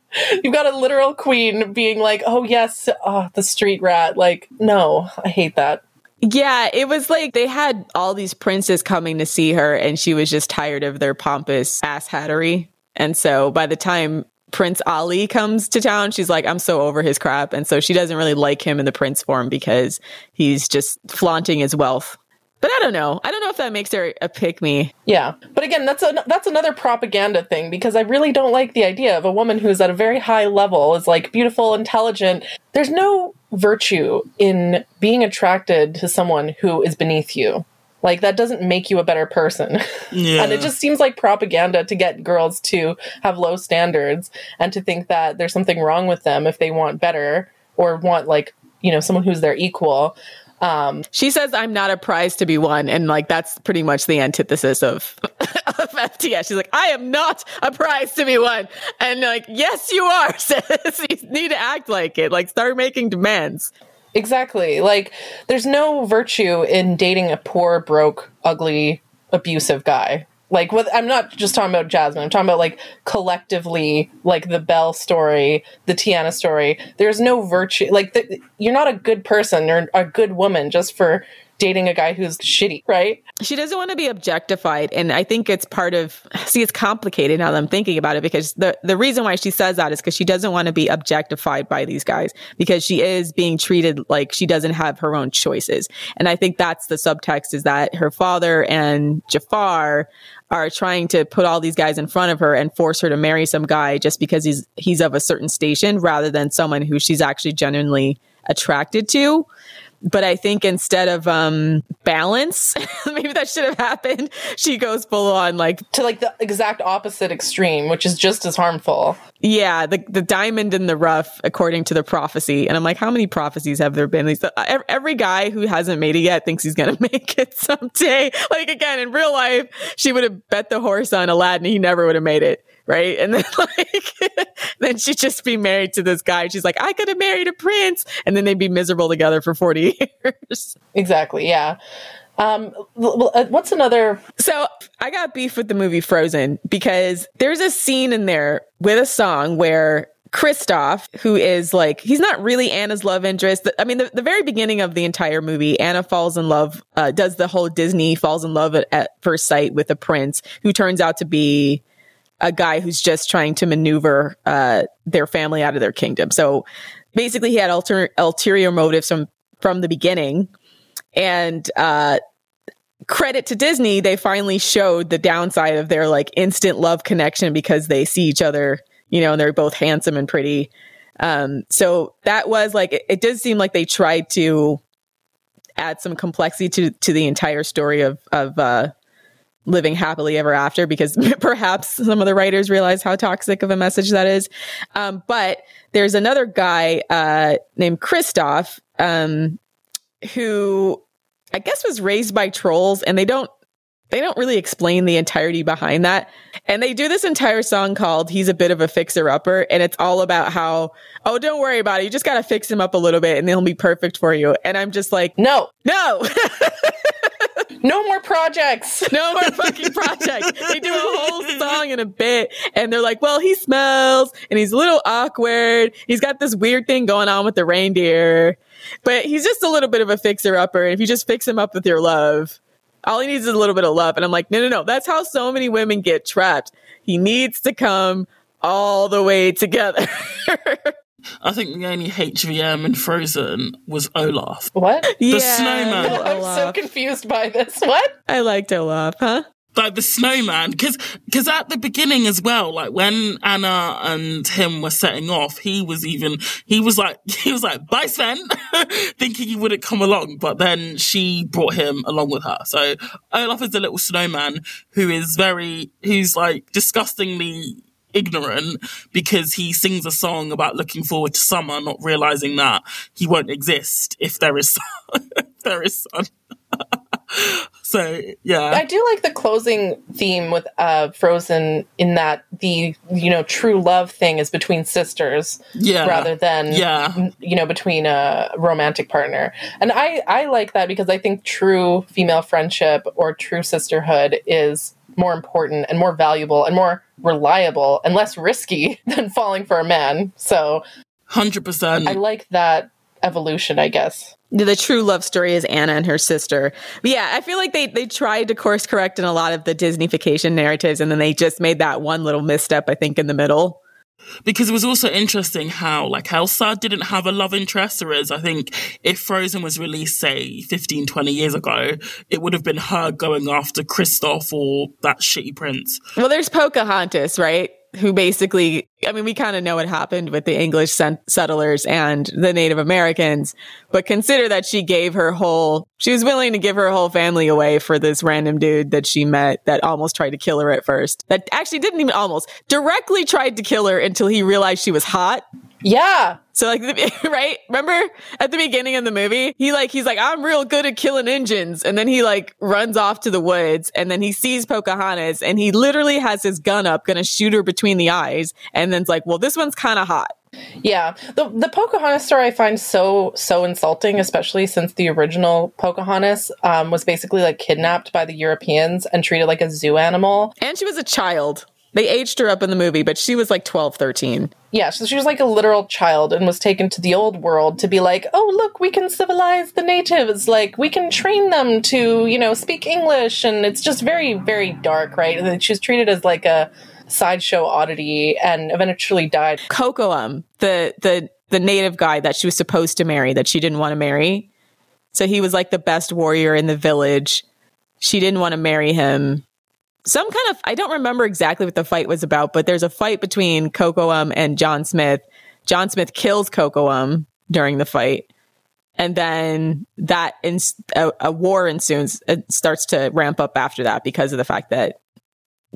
You've got a literal queen being like, "Oh yes, oh, the street rat." Like, no, I hate that. Yeah, it was like they had all these princes coming to see her, and she was just tired of their pompous ass hattery. And so by the time Prince Ali comes to town, she's like, I'm so over his crap. And so she doesn't really like him in the prince form because he's just flaunting his wealth. But I don't know. I don't know if that makes her a pick me. Yeah, but again, that's a that's another propaganda thing because I really don't like the idea of a woman who's at a very high level is like beautiful, intelligent. There's no virtue in being attracted to someone who is beneath you. Like that doesn't make you a better person. Yeah. [laughs] and it just seems like propaganda to get girls to have low standards and to think that there's something wrong with them if they want better or want like, you know, someone who's their equal. Um, She says, I'm not a prize to be won. And like, that's pretty much the antithesis of, [laughs] of FDS. She's like, I am not a prize to be won. And like, yes, you are, [laughs] sis. You need to act like it. Like, start making demands. Exactly. Like, there's no virtue in dating a poor, broke, ugly, abusive guy. Like, with, I'm not just talking about Jasmine. I'm talking about like collectively, like the Belle story, the Tiana story. There's no virtue. Like, the, you're not a good person or a good woman just for dating a guy who's shitty, right? She doesn't want to be objectified. And I think it's part of, see, it's complicated now that I'm thinking about it because the, the reason why she says that is because she doesn't want to be objectified by these guys because she is being treated like she doesn't have her own choices. And I think that's the subtext is that her father and Jafar are trying to put all these guys in front of her and force her to marry some guy just because he's he's of a certain station rather than someone who she's actually genuinely attracted to but I think instead of um balance, [laughs] maybe that should have happened. She goes full on like to like the exact opposite extreme, which is just as harmful. Yeah, the the diamond in the rough, according to the prophecy. And I'm like, how many prophecies have there been? These every guy who hasn't made it yet thinks he's gonna [laughs] make it someday. Like again, in real life, she would have bet the horse on Aladdin. He never would have made it right? And then [laughs] like then she'd just be married to this guy. She's like, I could have married a prince, and then they'd be miserable together for forty [laughs] years. Exactly. Yeah. Um, uh, what's another? So I got beef with the movie Frozen because there's a scene in there with a song where Kristoff, who is like, he's not really Anna's love interest. I mean, the, the very beginning of the entire movie, Anna falls in love, uh, does the whole Disney falls in love at, at first sight with a prince who turns out to be a guy who's just trying to maneuver uh, their family out of their kingdom. So basically, he had alter- ulterior motives from from the beginning, and uh, credit to Disney, they finally showed the downside of their like instant love connection because they see each other, you know, and they're both handsome and pretty. Um, so that was like it, it did seem like they tried to add some complexity to to the entire story of of uh, living happily ever after because [laughs] perhaps some of the writers realize how toxic of a message that is. Um, but there's another guy uh, named Kristoff um, who I guess was raised by trolls, and they don't they don't really explain the entirety behind that. And they do this entire song called He's a Bit of a Fixer Upper. And it's all about how, oh, don't worry about it. You just got to fix him up a little bit and he'll be perfect for you. And I'm just like, no, no. [laughs] no more projects. No more fucking projects. they do a whole [laughs] song in a bit and they're like, well, he smells and he's a little awkward. He's got this weird thing going on with the reindeer, but he's just a little bit of a fixer upper. And if you just fix him up with your love, all he needs is a little bit of love. And I'm like, no, no, no. That's how so many women get trapped. He needs to come all the way together. [laughs] I think the only HVM in Frozen was Olaf. What? [laughs] The yeah, snowman. Oh, I'm so confused by this. What? I liked Olaf, huh? like the snowman because because at the beginning as well like when anna and him were setting off he was even he was like [laughs] he was like bye sven [laughs] thinking he wouldn't come along but then she brought him along with her so olaf is a little snowman who is very who's like disgustingly ignorant because he sings a song about looking forward to summer not realizing that he won't exist if there is [laughs] if there is sun. [laughs] So yeah. I do like the closing theme with uh frozen in that the you know true love thing is between sisters yeah. rather than yeah. you know between a romantic partner. And i i like that because i think true female friendship or true sisterhood is more important and more valuable and more reliable and less risky [laughs] than falling for a man so 100% i like that evolution i guess the true love story is Anna and her sister. But yeah, I feel like they they tried to course correct in a lot of the Disneyfication narratives, and then they just made that one little misstep, I think, in the middle. Because it was also interesting how, like, Elsa didn't have a love interest, whereas I think if Frozen was released, say, 15, 20 years ago, it would have been her going after Kristoff or that shitty prince. Well, there's Pocahontas, right? Who basically, I mean, we kind of know what happened with the English settlers and the Native Americans, but consider that she gave her whole, she was willing to give her whole family away for this random dude that she met that almost tried to kill her at first. That actually didn't even almost, directly tried to kill her until he realized she was hot. Yeah. So like, [laughs] right? Remember at the beginning of the movie, he like, he's like, I'm real good at killing engines. And then he like runs off to the woods and then he sees Pocahontas and he literally has his gun up, gonna shoot her between the eyes. And then's like, well, this one's kind of hot. Yeah. The the Pocahontas story I find so so insulting, especially since the original Pocahontas um, was basically like kidnapped by the Europeans and treated like a zoo animal. And she was a child. They aged her up in the movie, but she was like 12, 13. Yeah, so she was like a literal child and was taken to the old world to be like, oh, look, we can civilize the natives. Like, we can train them to, you know, speak English. And it's just very, very dark, right? And she was treated as like a sideshow oddity and eventually died. Kocoum, the, the, the native guy that she was supposed to marry that she didn't want to marry. So he was like the best warrior in the village. She didn't want to marry him some kind of I don't remember exactly what the fight was about, but there's a fight between Kocoum and John Smith. John Smith kills Kocoum during the fight. And then that ins- a, a war ensues. It starts to ramp up after that because of the fact that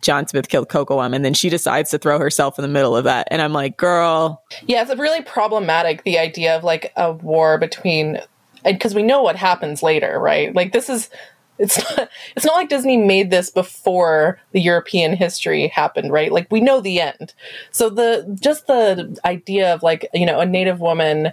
John Smith killed Kocoum, and then she decides to throw herself in the middle of that. And I'm like, girl. Yeah, it's really problematic the idea of like a war between, because we know what happens later, right? Like this is it's [laughs] not, it's not like Disney made this before the European history happened, right? Like we know the end. So the just the idea of like, you know, a native woman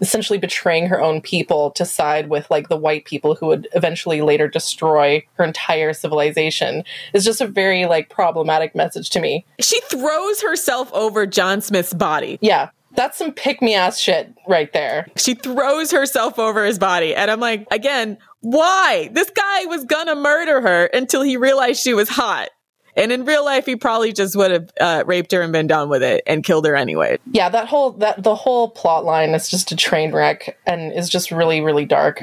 essentially betraying her own people to side with like the white people who would eventually later destroy her entire civilization is just a very like problematic message to me. She throws herself over John Smith's body. Yeah. That's some pick me ass shit right there. She throws herself over his body. And I'm like, again, why? This guy was gonna murder her until he realized she was hot. And in real life, he probably just would have uh, raped her and been done with it and killed her anyway. Yeah, that whole that the whole plot line is just a train wreck and is just really really dark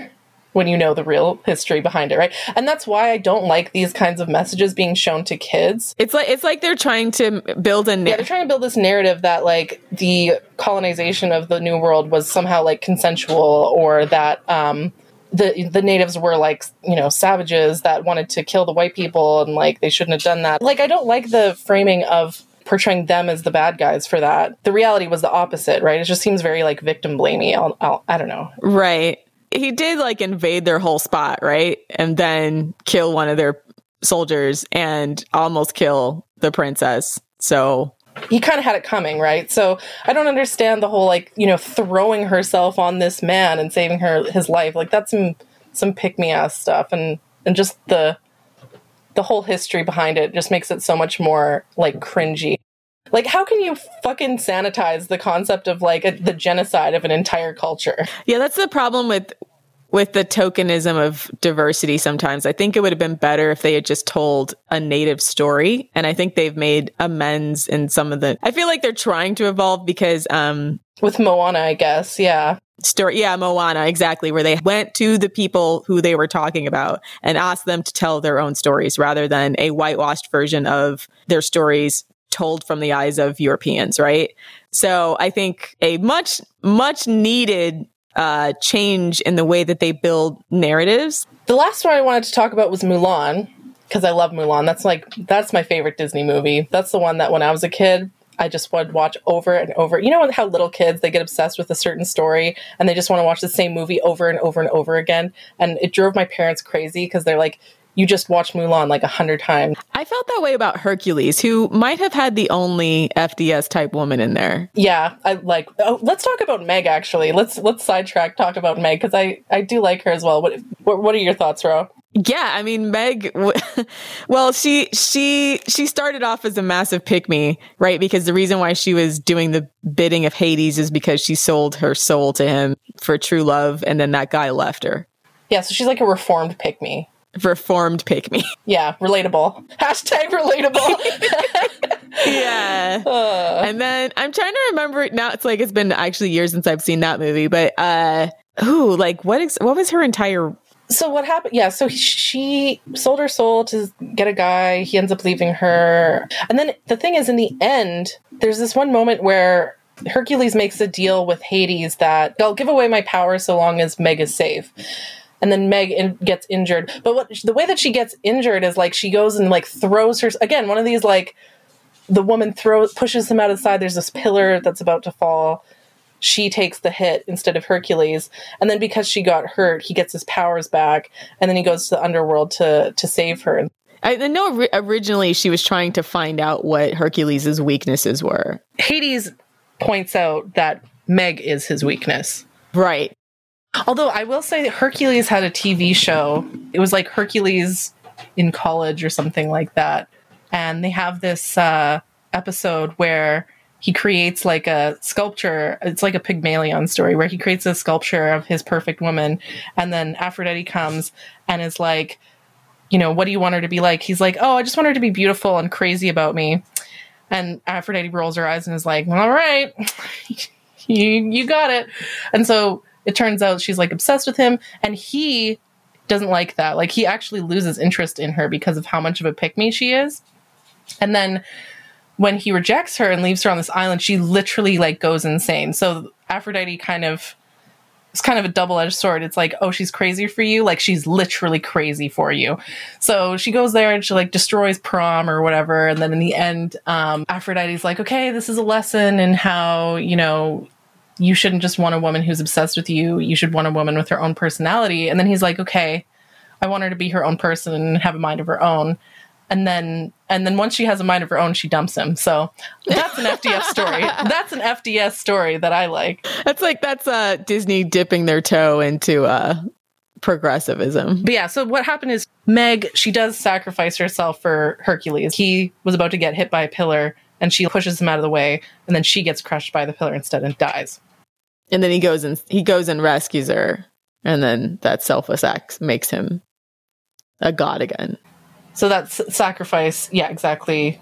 when you know the real history behind it, right? And that's why I don't like these kinds of messages being shown to kids. It's like it's like they're trying to build a yeah, they're trying to build this narrative that like the colonization of the New World was somehow like consensual or that um, the the natives were like you know savages that wanted to kill the white people and like they shouldn't have done that. Like I don't like the framing of portraying them as the bad guys for that. The reality was the opposite, right? It just seems very like victim blamey. I'll, I'll, I don't know. Right he did like invade their whole spot, right? And then kill one of their soldiers and almost kill the princess. So he kind of had it coming, right? So I don't understand the whole like, you know, throwing herself on this man and saving her his life. Like that's some some pick me ass stuff and and just the the whole history behind it just makes it so much more like cringy. Like, how can you fucking sanitize the concept of like a, the genocide of an entire culture? Yeah, that's the problem with with the tokenism of diversity sometimes. I think it would have been better if they had just told a native story. And I think they've made amends in some of the I feel like they're trying to evolve because um with Moana, I guess, yeah. Story yeah, Moana, exactly, where they went to the people who they were talking about and asked them to tell their own stories rather than a whitewashed version of their stories told from the eyes of Europeans, right? So I think a much, much needed uh, change in the way that they build narratives. The last one I wanted to talk about was Mulan because I love Mulan. That's like that's my favorite Disney movie. That's the one that when I was a kid, I just would watch over and over. You know how little kids they get obsessed with a certain story and they just want to watch the same movie over and over and over again. And it drove my parents crazy because they're like, you just watched Mulan like a hundred times. I felt that way about Hercules, who might have had the only FDS type woman in there. Yeah, I like. Oh, let's talk about Meg. Actually, let's let's sidetrack talk about Meg because I I do like her as well. What what, what are your thoughts, Reaux? Yeah, I mean Meg. [laughs] Well, she she she started off as a massive pick me, right? Because the reason why she was doing the bidding of Hades is because she sold her soul to him for true love, and then that guy left her. Yeah, so she's like a reformed pick me reformed pick me. Yeah, relatable. Hashtag relatable. [laughs] yeah. Uh. And then I'm trying to remember now. It's like it's been actually years since I've seen that movie, but uh, ooh, like what? Ex- what was her entire? So what happened? Yeah, so she sold her soul to get a guy. He ends up leaving her, and then the thing is, in the end, there's this one moment where Hercules makes a deal with Hades that they'll give away my power so long as Meg is safe and then Meg in, gets injured. But what the way that she gets injured is like she goes and like throws her again one of these like the woman throws pushes him out of the side. There's this pillar that's about to fall. She takes the hit instead of Hercules, and then because she got hurt, he gets his powers back, and then he goes to the underworld to to save her. I know originally she was trying to find out what Hercules' weaknesses were. Hades points out that Meg is his weakness. Right. Although I will say Hercules had a TV show. It was like Hercules in college or something like that. and they have this uh, episode where he creates like a sculpture. It's like a Pygmalion story where he creates a sculpture of his perfect woman, and then Aphrodite comes and is like, you know, what do you want her to be like? He's like, oh, I just want her to be beautiful and crazy about me. And Aphrodite rolls her eyes and is like, all right, [laughs] you you got it. And so it turns out she's like obsessed with him, and he doesn't like that. Like he actually loses interest in her because of how much of a pick me she is. And then when he rejects her and leaves her on this island, she literally like goes insane. So Aphrodite kind of it's kind of a double-edged sword. It's like, oh, she's crazy for you, like she's literally crazy for you. So she goes there and she like destroys prom or whatever, and then in the end, um, Aphrodite's like, okay, this is a lesson in how you know you shouldn't just want a woman who's obsessed with you. You should want a woman with her own personality. And then he's like, okay, I want her to be her own person and have a mind of her own and then and then once she has a mind of her own, she dumps him. So that's an FDS story. [laughs] That's an FDS story that I like. That's like that's uh Disney dipping their toe into uh progressivism. But yeah, so what happened is Meg, she does sacrifice herself for Hercules. He was about to get hit by a pillar and she pushes him out of the way and then she gets crushed by the pillar instead and dies. And then he goes and he goes and rescues her and then that selfless act makes him a god again. So that sacrifice, yeah, exactly,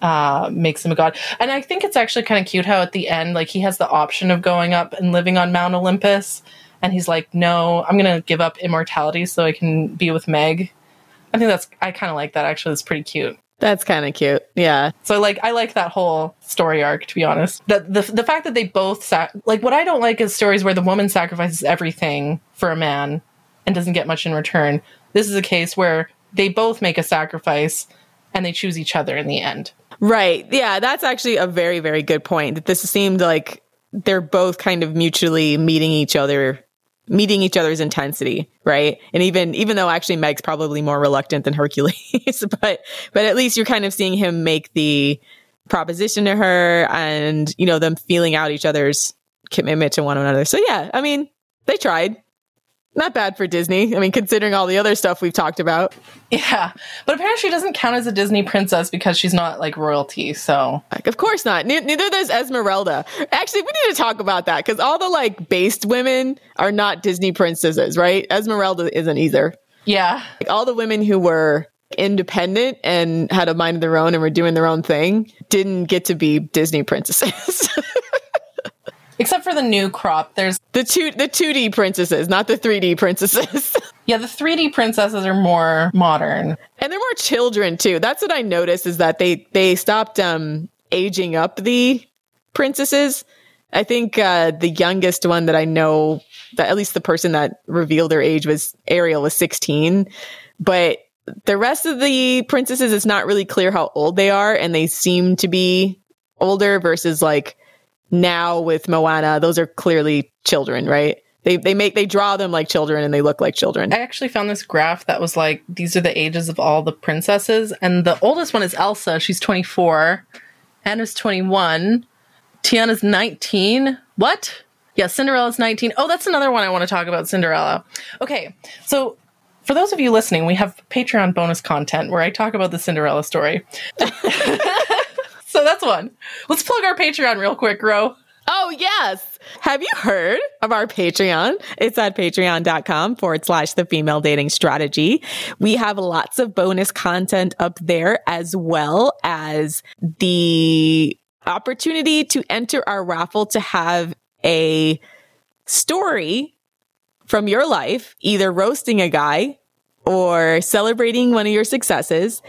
uh, makes him a god. And I think it's actually kind of cute how at the end, like he has the option of going up and living on Mount Olympus, and he's like, "No, I'm gonna give up immortality so I can be with Meg." I think that's I kind of like that. Actually, it's pretty cute. That's kind of cute. Yeah. So like I like that whole story arc to be honest. The the the fact that they both sac- like what I don't like is stories where the woman sacrifices everything for a man and doesn't get much in return. This is a case where they both make a sacrifice and they choose each other in the end. Right. Yeah, that's actually a very, very good point. That this seemed like they're both kind of mutually meeting each other meeting each other's intensity, right? And even even though actually Meg's probably more reluctant than Hercules, [laughs] but but at least you're kind of seeing him make the proposition to her and you know them feeling out each other's commitment to one another. So yeah, I mean, they tried not bad for Disney. I mean, considering all the other stuff we've talked about. Yeah, but apparently she doesn't count as a Disney princess because she's not like royalty. So, like, of course not. neither does Esmeralda. Actually, we need to talk about that because all the like based women are not Disney princesses, right? Esmeralda isn't either. Yeah, like, all the women who were independent and had a mind of their own and were doing their own thing didn't get to be Disney princesses. [laughs] Except for the new crop, there's the two the 2D princesses, not the 3D princesses. [laughs] yeah, the 3D princesses are more modern. And they're more children too. That's what I noticed is that they they stopped um aging up the princesses. I think uh the youngest one that I know that at least the person that revealed their age was Ariel was 16, but the rest of the princesses it's not really clear how old they are and they seem to be older versus like now with Moana, those are clearly children, right? They they make they draw them like children and they look like children. I actually found this graph that was like these are the ages of all the princesses, and the oldest one is Elsa. She's 24. Anna's 21. Tiana's 19. What? Yeah, Cinderella's 19. Oh, that's another one I want to talk about Cinderella. Okay, so for those of you listening, we have Patreon bonus content where I talk about the Cinderella story. [laughs] So that's one. Let's plug our Patreon real quick, Reaux. Oh, yes. Have you heard of our Patreon? It's at patreon.com forward slash the female dating strategy. We have lots of bonus content up there as well as the opportunity to enter our raffle to have a story from your life, either roasting a guy or celebrating one of your successes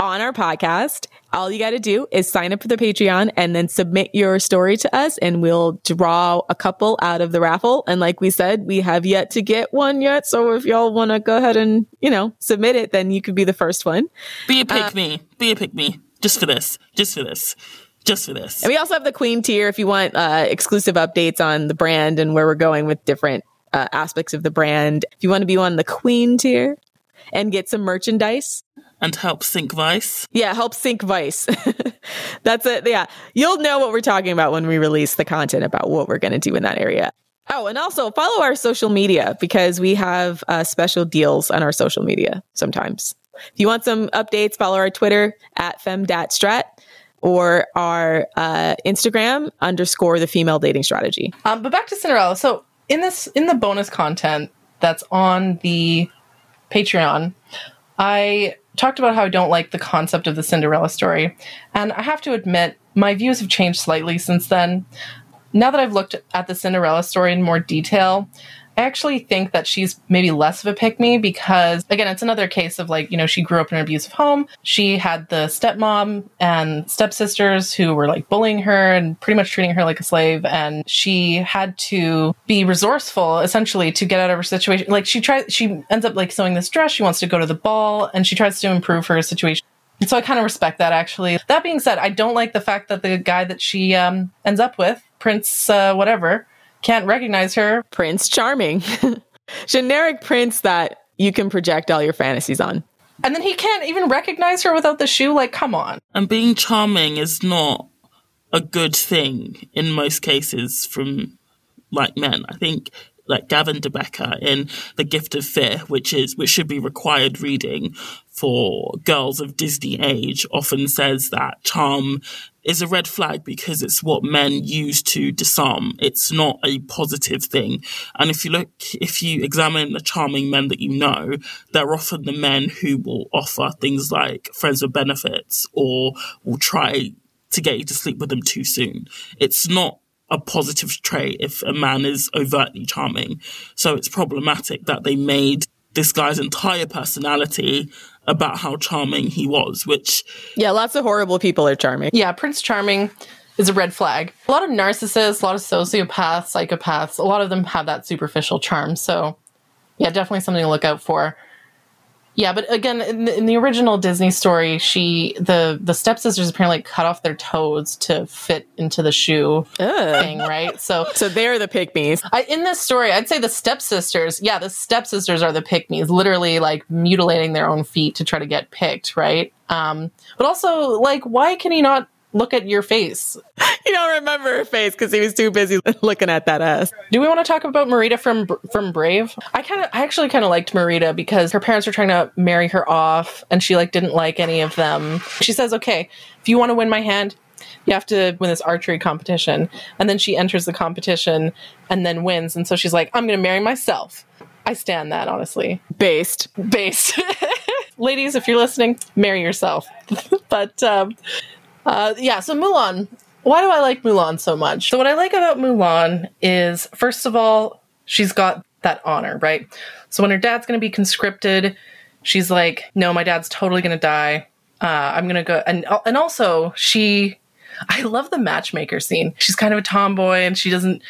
on our podcast all you got to do is sign up for the Patreon and then submit your story to us and we'll draw a couple out of the raffle. And like we said, we have yet to get one yet. So if y'all want to go ahead and, you know, submit it, then you could be the first one. Be a pick uh, me. Be a pick me. Just for this. Just for this. Just for this. And we also have the Queen tier if you want uh, exclusive updates on the brand and where we're going with different uh, aspects of the brand. If you want to be on the Queen tier and get some merchandise, and help sync Vice. Yeah, help sync Vice. [laughs] That's it. Yeah, you'll know what we're talking about when we release the content about what we're going to do in that area. Oh, and also follow our social media because we have uh, special deals on our social media sometimes. If you want some updates, follow our Twitter at femdatstrat or our uh, Instagram underscore the female dating strategy. Um, but back to Cinderella. So in this in the bonus content that's on the Patreon, I talked about how I don't like the concept of the Cinderella story. And I have to admit, my views have changed slightly since then. Now that I've looked at the Cinderella story in more detail, I actually think that she's maybe less of a pick me because, again, it's another case of like, you know, she grew up in an abusive home. She had the stepmom and stepsisters who were like bullying her and pretty much treating her like a slave. And she had to be resourceful essentially to get out of her situation. Like, she tries, she ends up like sewing this dress. She wants to go to the ball and she tries to improve her situation. So I kind of respect that actually. That being said, I don't like the fact that the guy that she um, ends up with, Prince uh, whatever, can't recognize her. Prince Charming. [laughs] Generic prince that you can project all your fantasies on. And then he can't even recognize her without the shoe. Like, come on. And being charming is not a good thing in most cases from like men. I think like Gavin de Becker in The Gift of Fear, which is which should be required reading for girls of Disney age, often says that charm is a red flag because it's what men use to disarm. It's not a positive thing. And if you look, if you examine the charming men that you know, they're often the men who will offer things like friends with benefits or will try to get you to sleep with them too soon. It's not a positive trait if a man is overtly charming. So it's problematic that they made this guy's entire personality about how charming he was, which. Yeah, lots of horrible people are charming. Yeah, Prince Charming is a red flag. A lot of narcissists, a lot of sociopaths, psychopaths, a lot of them have that superficial charm. So, yeah, definitely something to look out for. Yeah, but again, in the, in the, original Disney story, she the the stepsisters apparently cut off their toes to fit into the shoe Ugh. thing, right? So [laughs] so they're the pick me's. I, in this story, I'd say the stepsisters. Yeah, the stepsisters are the pick me's, literally like mutilating their own feet to try to get picked, right? Um, but also, like, why can he not look at your face. [laughs] You don't remember her face because he was too busy [laughs] looking at that ass. Do we want to talk about Merida from from Brave? I kind of, I actually kind of liked Merida because her parents were trying to marry her off, and she like didn't like any of them. She says, "Okay, if you want to win my hand." You have to win this archery competition. And then she enters the competition and then wins. And so she's like, I'm going to marry myself. I stand that, honestly. Based. [laughs] Based. Ladies, if you're listening, marry yourself. but um, uh, yeah, so Mulan. Why do I like Mulan so much? So, what I like about Mulan is, first of all, she's got that honor, right? So, when her dad's going to be conscripted, she's like, no, my dad's totally going to die. Uh, I'm going to go. And, and also, she, I love the matchmaker scene. She's kind of a tomboy and she doesn't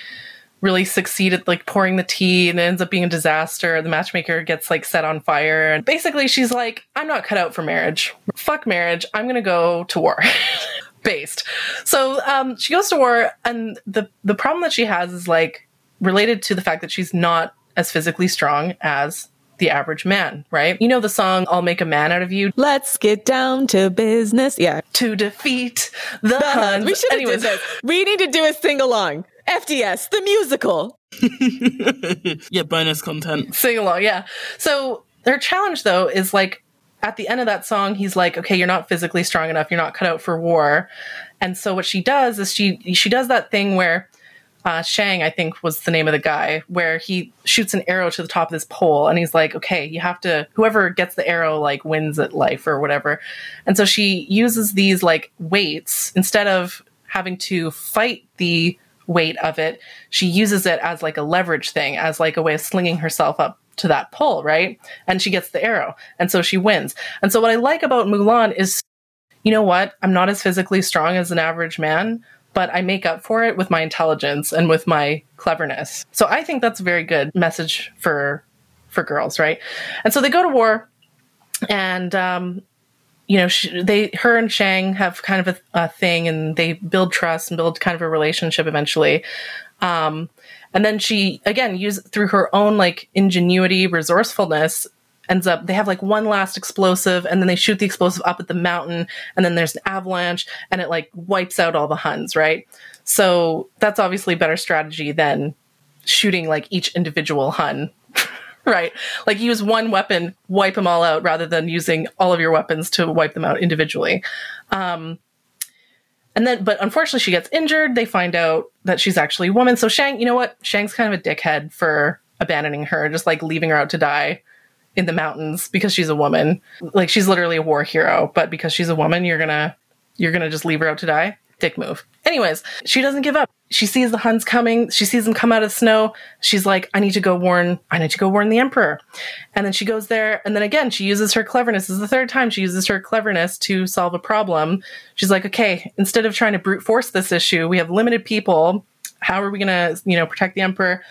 really succeed at like pouring the tea and it ends up being a disaster. The matchmaker gets like set on fire. And basically she's like, I'm not cut out for marriage. Fuck marriage. I'm gonna go to war. [laughs] Based. So um, she goes to war and the the problem that she has is like related to the fact that she's not as physically strong as the average man, right? You know the song I'll Make a Man Out of You? Let's get down to business. Yeah. To defeat the, the Huns. We should have this. We need to do a sing along. FDS, the musical. [laughs] yeah, bonus content. Sing along, yeah. So their challenge though is like at the end of that song, he's like, "Okay, you're not physically strong enough. You're not cut out for war." And so what she does is she she does that thing where uh, Shang, I think, was the name of the guy, where he shoots an arrow to the top of this pole, and he's like, "Okay, you have to. Whoever gets the arrow, like, wins at life or whatever." And so she uses these like weights instead of having to fight the weight of it, she uses it as like a leverage thing, as like a way of slinging herself up to that pole, right? And she gets the arrow. And so she wins. And so what I like about Mulan is, you know what? I'm not as physically strong as an average man, but I make up for it with my intelligence and with my cleverness. So I think that's a very good message for for girls, right? And so they go to war and um, you know, she, they, her and Shang have kind of a, a, thing, and they build trust and build kind of a relationship eventually. Um, and then she, again, use through her own like ingenuity, resourcefulness, ends up they have like one last explosive, and then they shoot the explosive up at the mountain, and then there's an avalanche, and it like wipes out all the Huns, right? So that's obviously better strategy than shooting like each individual Hun [laughs] right. Like use one weapon, wipe them all out rather than using all of your weapons to wipe them out individually. Um, and then, but unfortunately, she gets injured. They find out that she's actually a woman. So Shang, you know what? Shang's kind of a dickhead for abandoning her, just like leaving her out to die in the mountains because she's a woman. Like she's literally a war hero, but because she's a woman, you're gonna you're gonna just leave her out to die. Dick move. Anyways, she doesn't give up. She sees the Huns coming. She sees them come out of the snow. She's like, I need to go warn, I need to go warn the Emperor. And then she goes there. And then again, she uses her cleverness. This is the third time she uses her cleverness to solve a problem. She's like, okay, instead of trying to brute force this issue, we have limited people. How are we going to, you know, protect the Emperor?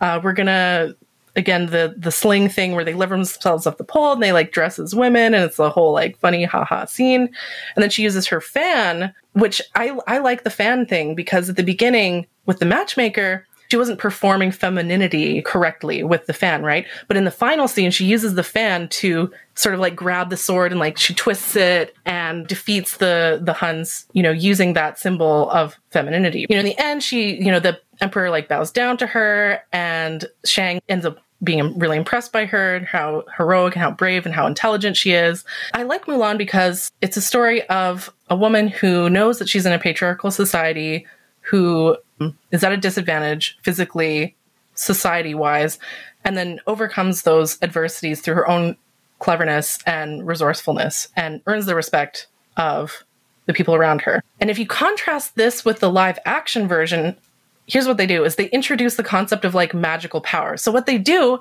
Uh, we're going to again the the sling thing where they lift themselves up the pole and they like dress as women and it's a whole like funny haha scene and then she uses her fan which i i like the fan thing because at the beginning with the matchmaker she wasn't performing femininity correctly with the fan, right? But in the final scene, she uses the fan to sort of like grab the sword and like she twists it and defeats the the Huns, you know, using that symbol of femininity. You know, in the end, she, you know, the emperor like bows down to her and Shang ends up being really impressed by her and how heroic and how brave and how intelligent she is. I like Mulan because it's a story of a woman who knows that she's in a patriarchal society, who um, is at a disadvantage physically, society wise, and then overcomes those adversities through her own cleverness and resourcefulness and earns the respect of the people around her. And if you contrast this with the live action version, here's what they do is they introduce the concept of like magical power. So what they do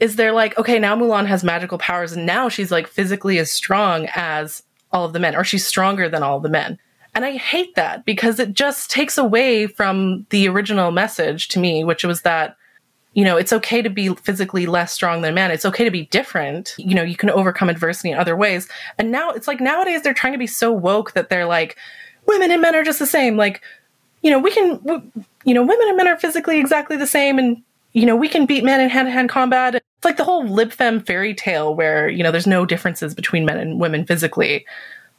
is they're like, okay, now Mulan has magical powers and now she's like physically as strong as all of the men or she's stronger than all the men. And I hate that because it just takes away from the original message to me, which was that you know, it's okay to be physically less strong than a man. It's okay to be different. You know, you can overcome adversity in other ways. And now it's like nowadays they're trying to be so woke that they're like, women and men are just the same. Like, you know, we can, you know, women and men are physically exactly the same and, you know, we can beat men in hand to hand combat. It's like the whole lib fem fairy tale where, you know, there's no differences between men and women physically.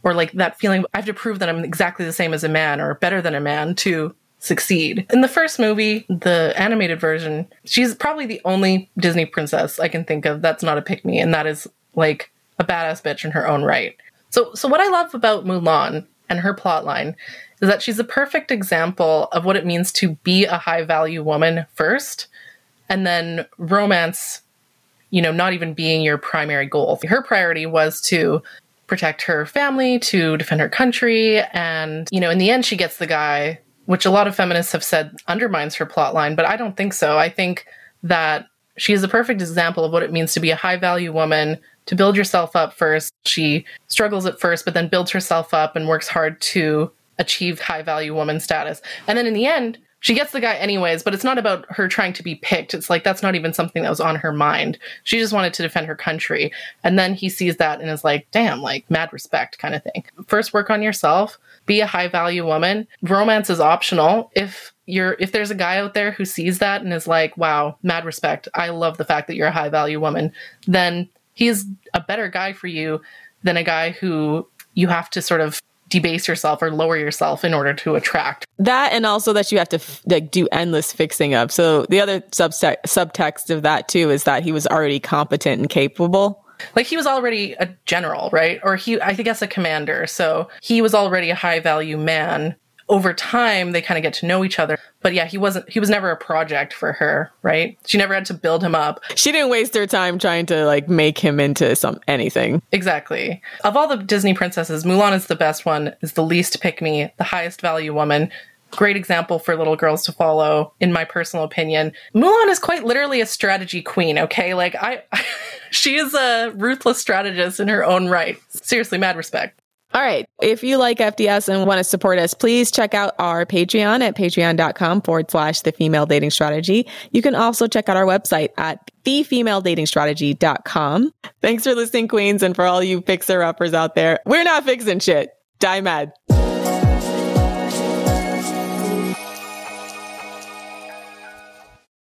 Or like that feeling, I have to prove that I'm exactly the same as a man or better than a man to succeed. In the first movie, the animated version, she's probably the only Disney princess I can think of that's not a pick me, and that is like a badass bitch in her own right. So, so what I love about Mulan and her plotline is that she's a perfect example of what it means to be a high value woman first, and then romance, you know, not even being your primary goal. Her priority was to protect her family, to defend her country, and, you know, in the end, she gets the guy, which a lot of feminists have said undermines her plotline, but I don't think so. I think that she is a perfect example of what it means to be a high value woman to build yourself up first. She struggles at first, but then builds herself up and works hard to achieve high value woman status. And then in the end, she gets the guy anyways, but it's not about her trying to be picked. It's like that's not even something that was on her mind. She just wanted to defend her country. And then he sees that and is like, damn, like mad respect kind of thing. First, work on yourself, be a high value woman. Romance is optional. If you're if there's a guy out there who sees that and is like, wow, mad respect. I love the fact that you're a high value woman, then he's a better guy for you than a guy who you have to sort of debase yourself or lower yourself in order to attract. That and also that you have to f- like do endless fixing of. So the other subtext subtext of that too is that he was already competent and capable. Like he was already a general right? Or he i guess a commander. So he was already a high value man over time they kind of get to know each other. But yeah he wasn't he was never a project for her right? She never had to build him up. She didn't waste her time trying to like make him into some anything. Exactly. Of all the disney princesses mulan is the best one is the least pick me the highest value woman. Great example for little girls to follow in my personal opinion. Mulan is quite literally a strategy queen okay? Like i [laughs] she is a ruthless strategist in her own right. Seriously mad respect all right. If you like FDS and want to support us, please check out our Patreon at patreon.com forward slash the female dating strategy. You can also check out our website at thefemaledatingstrategy.com. Thanks for listening, Queens, and for all you fixer uppers out there. We're not fixing shit. Die mad.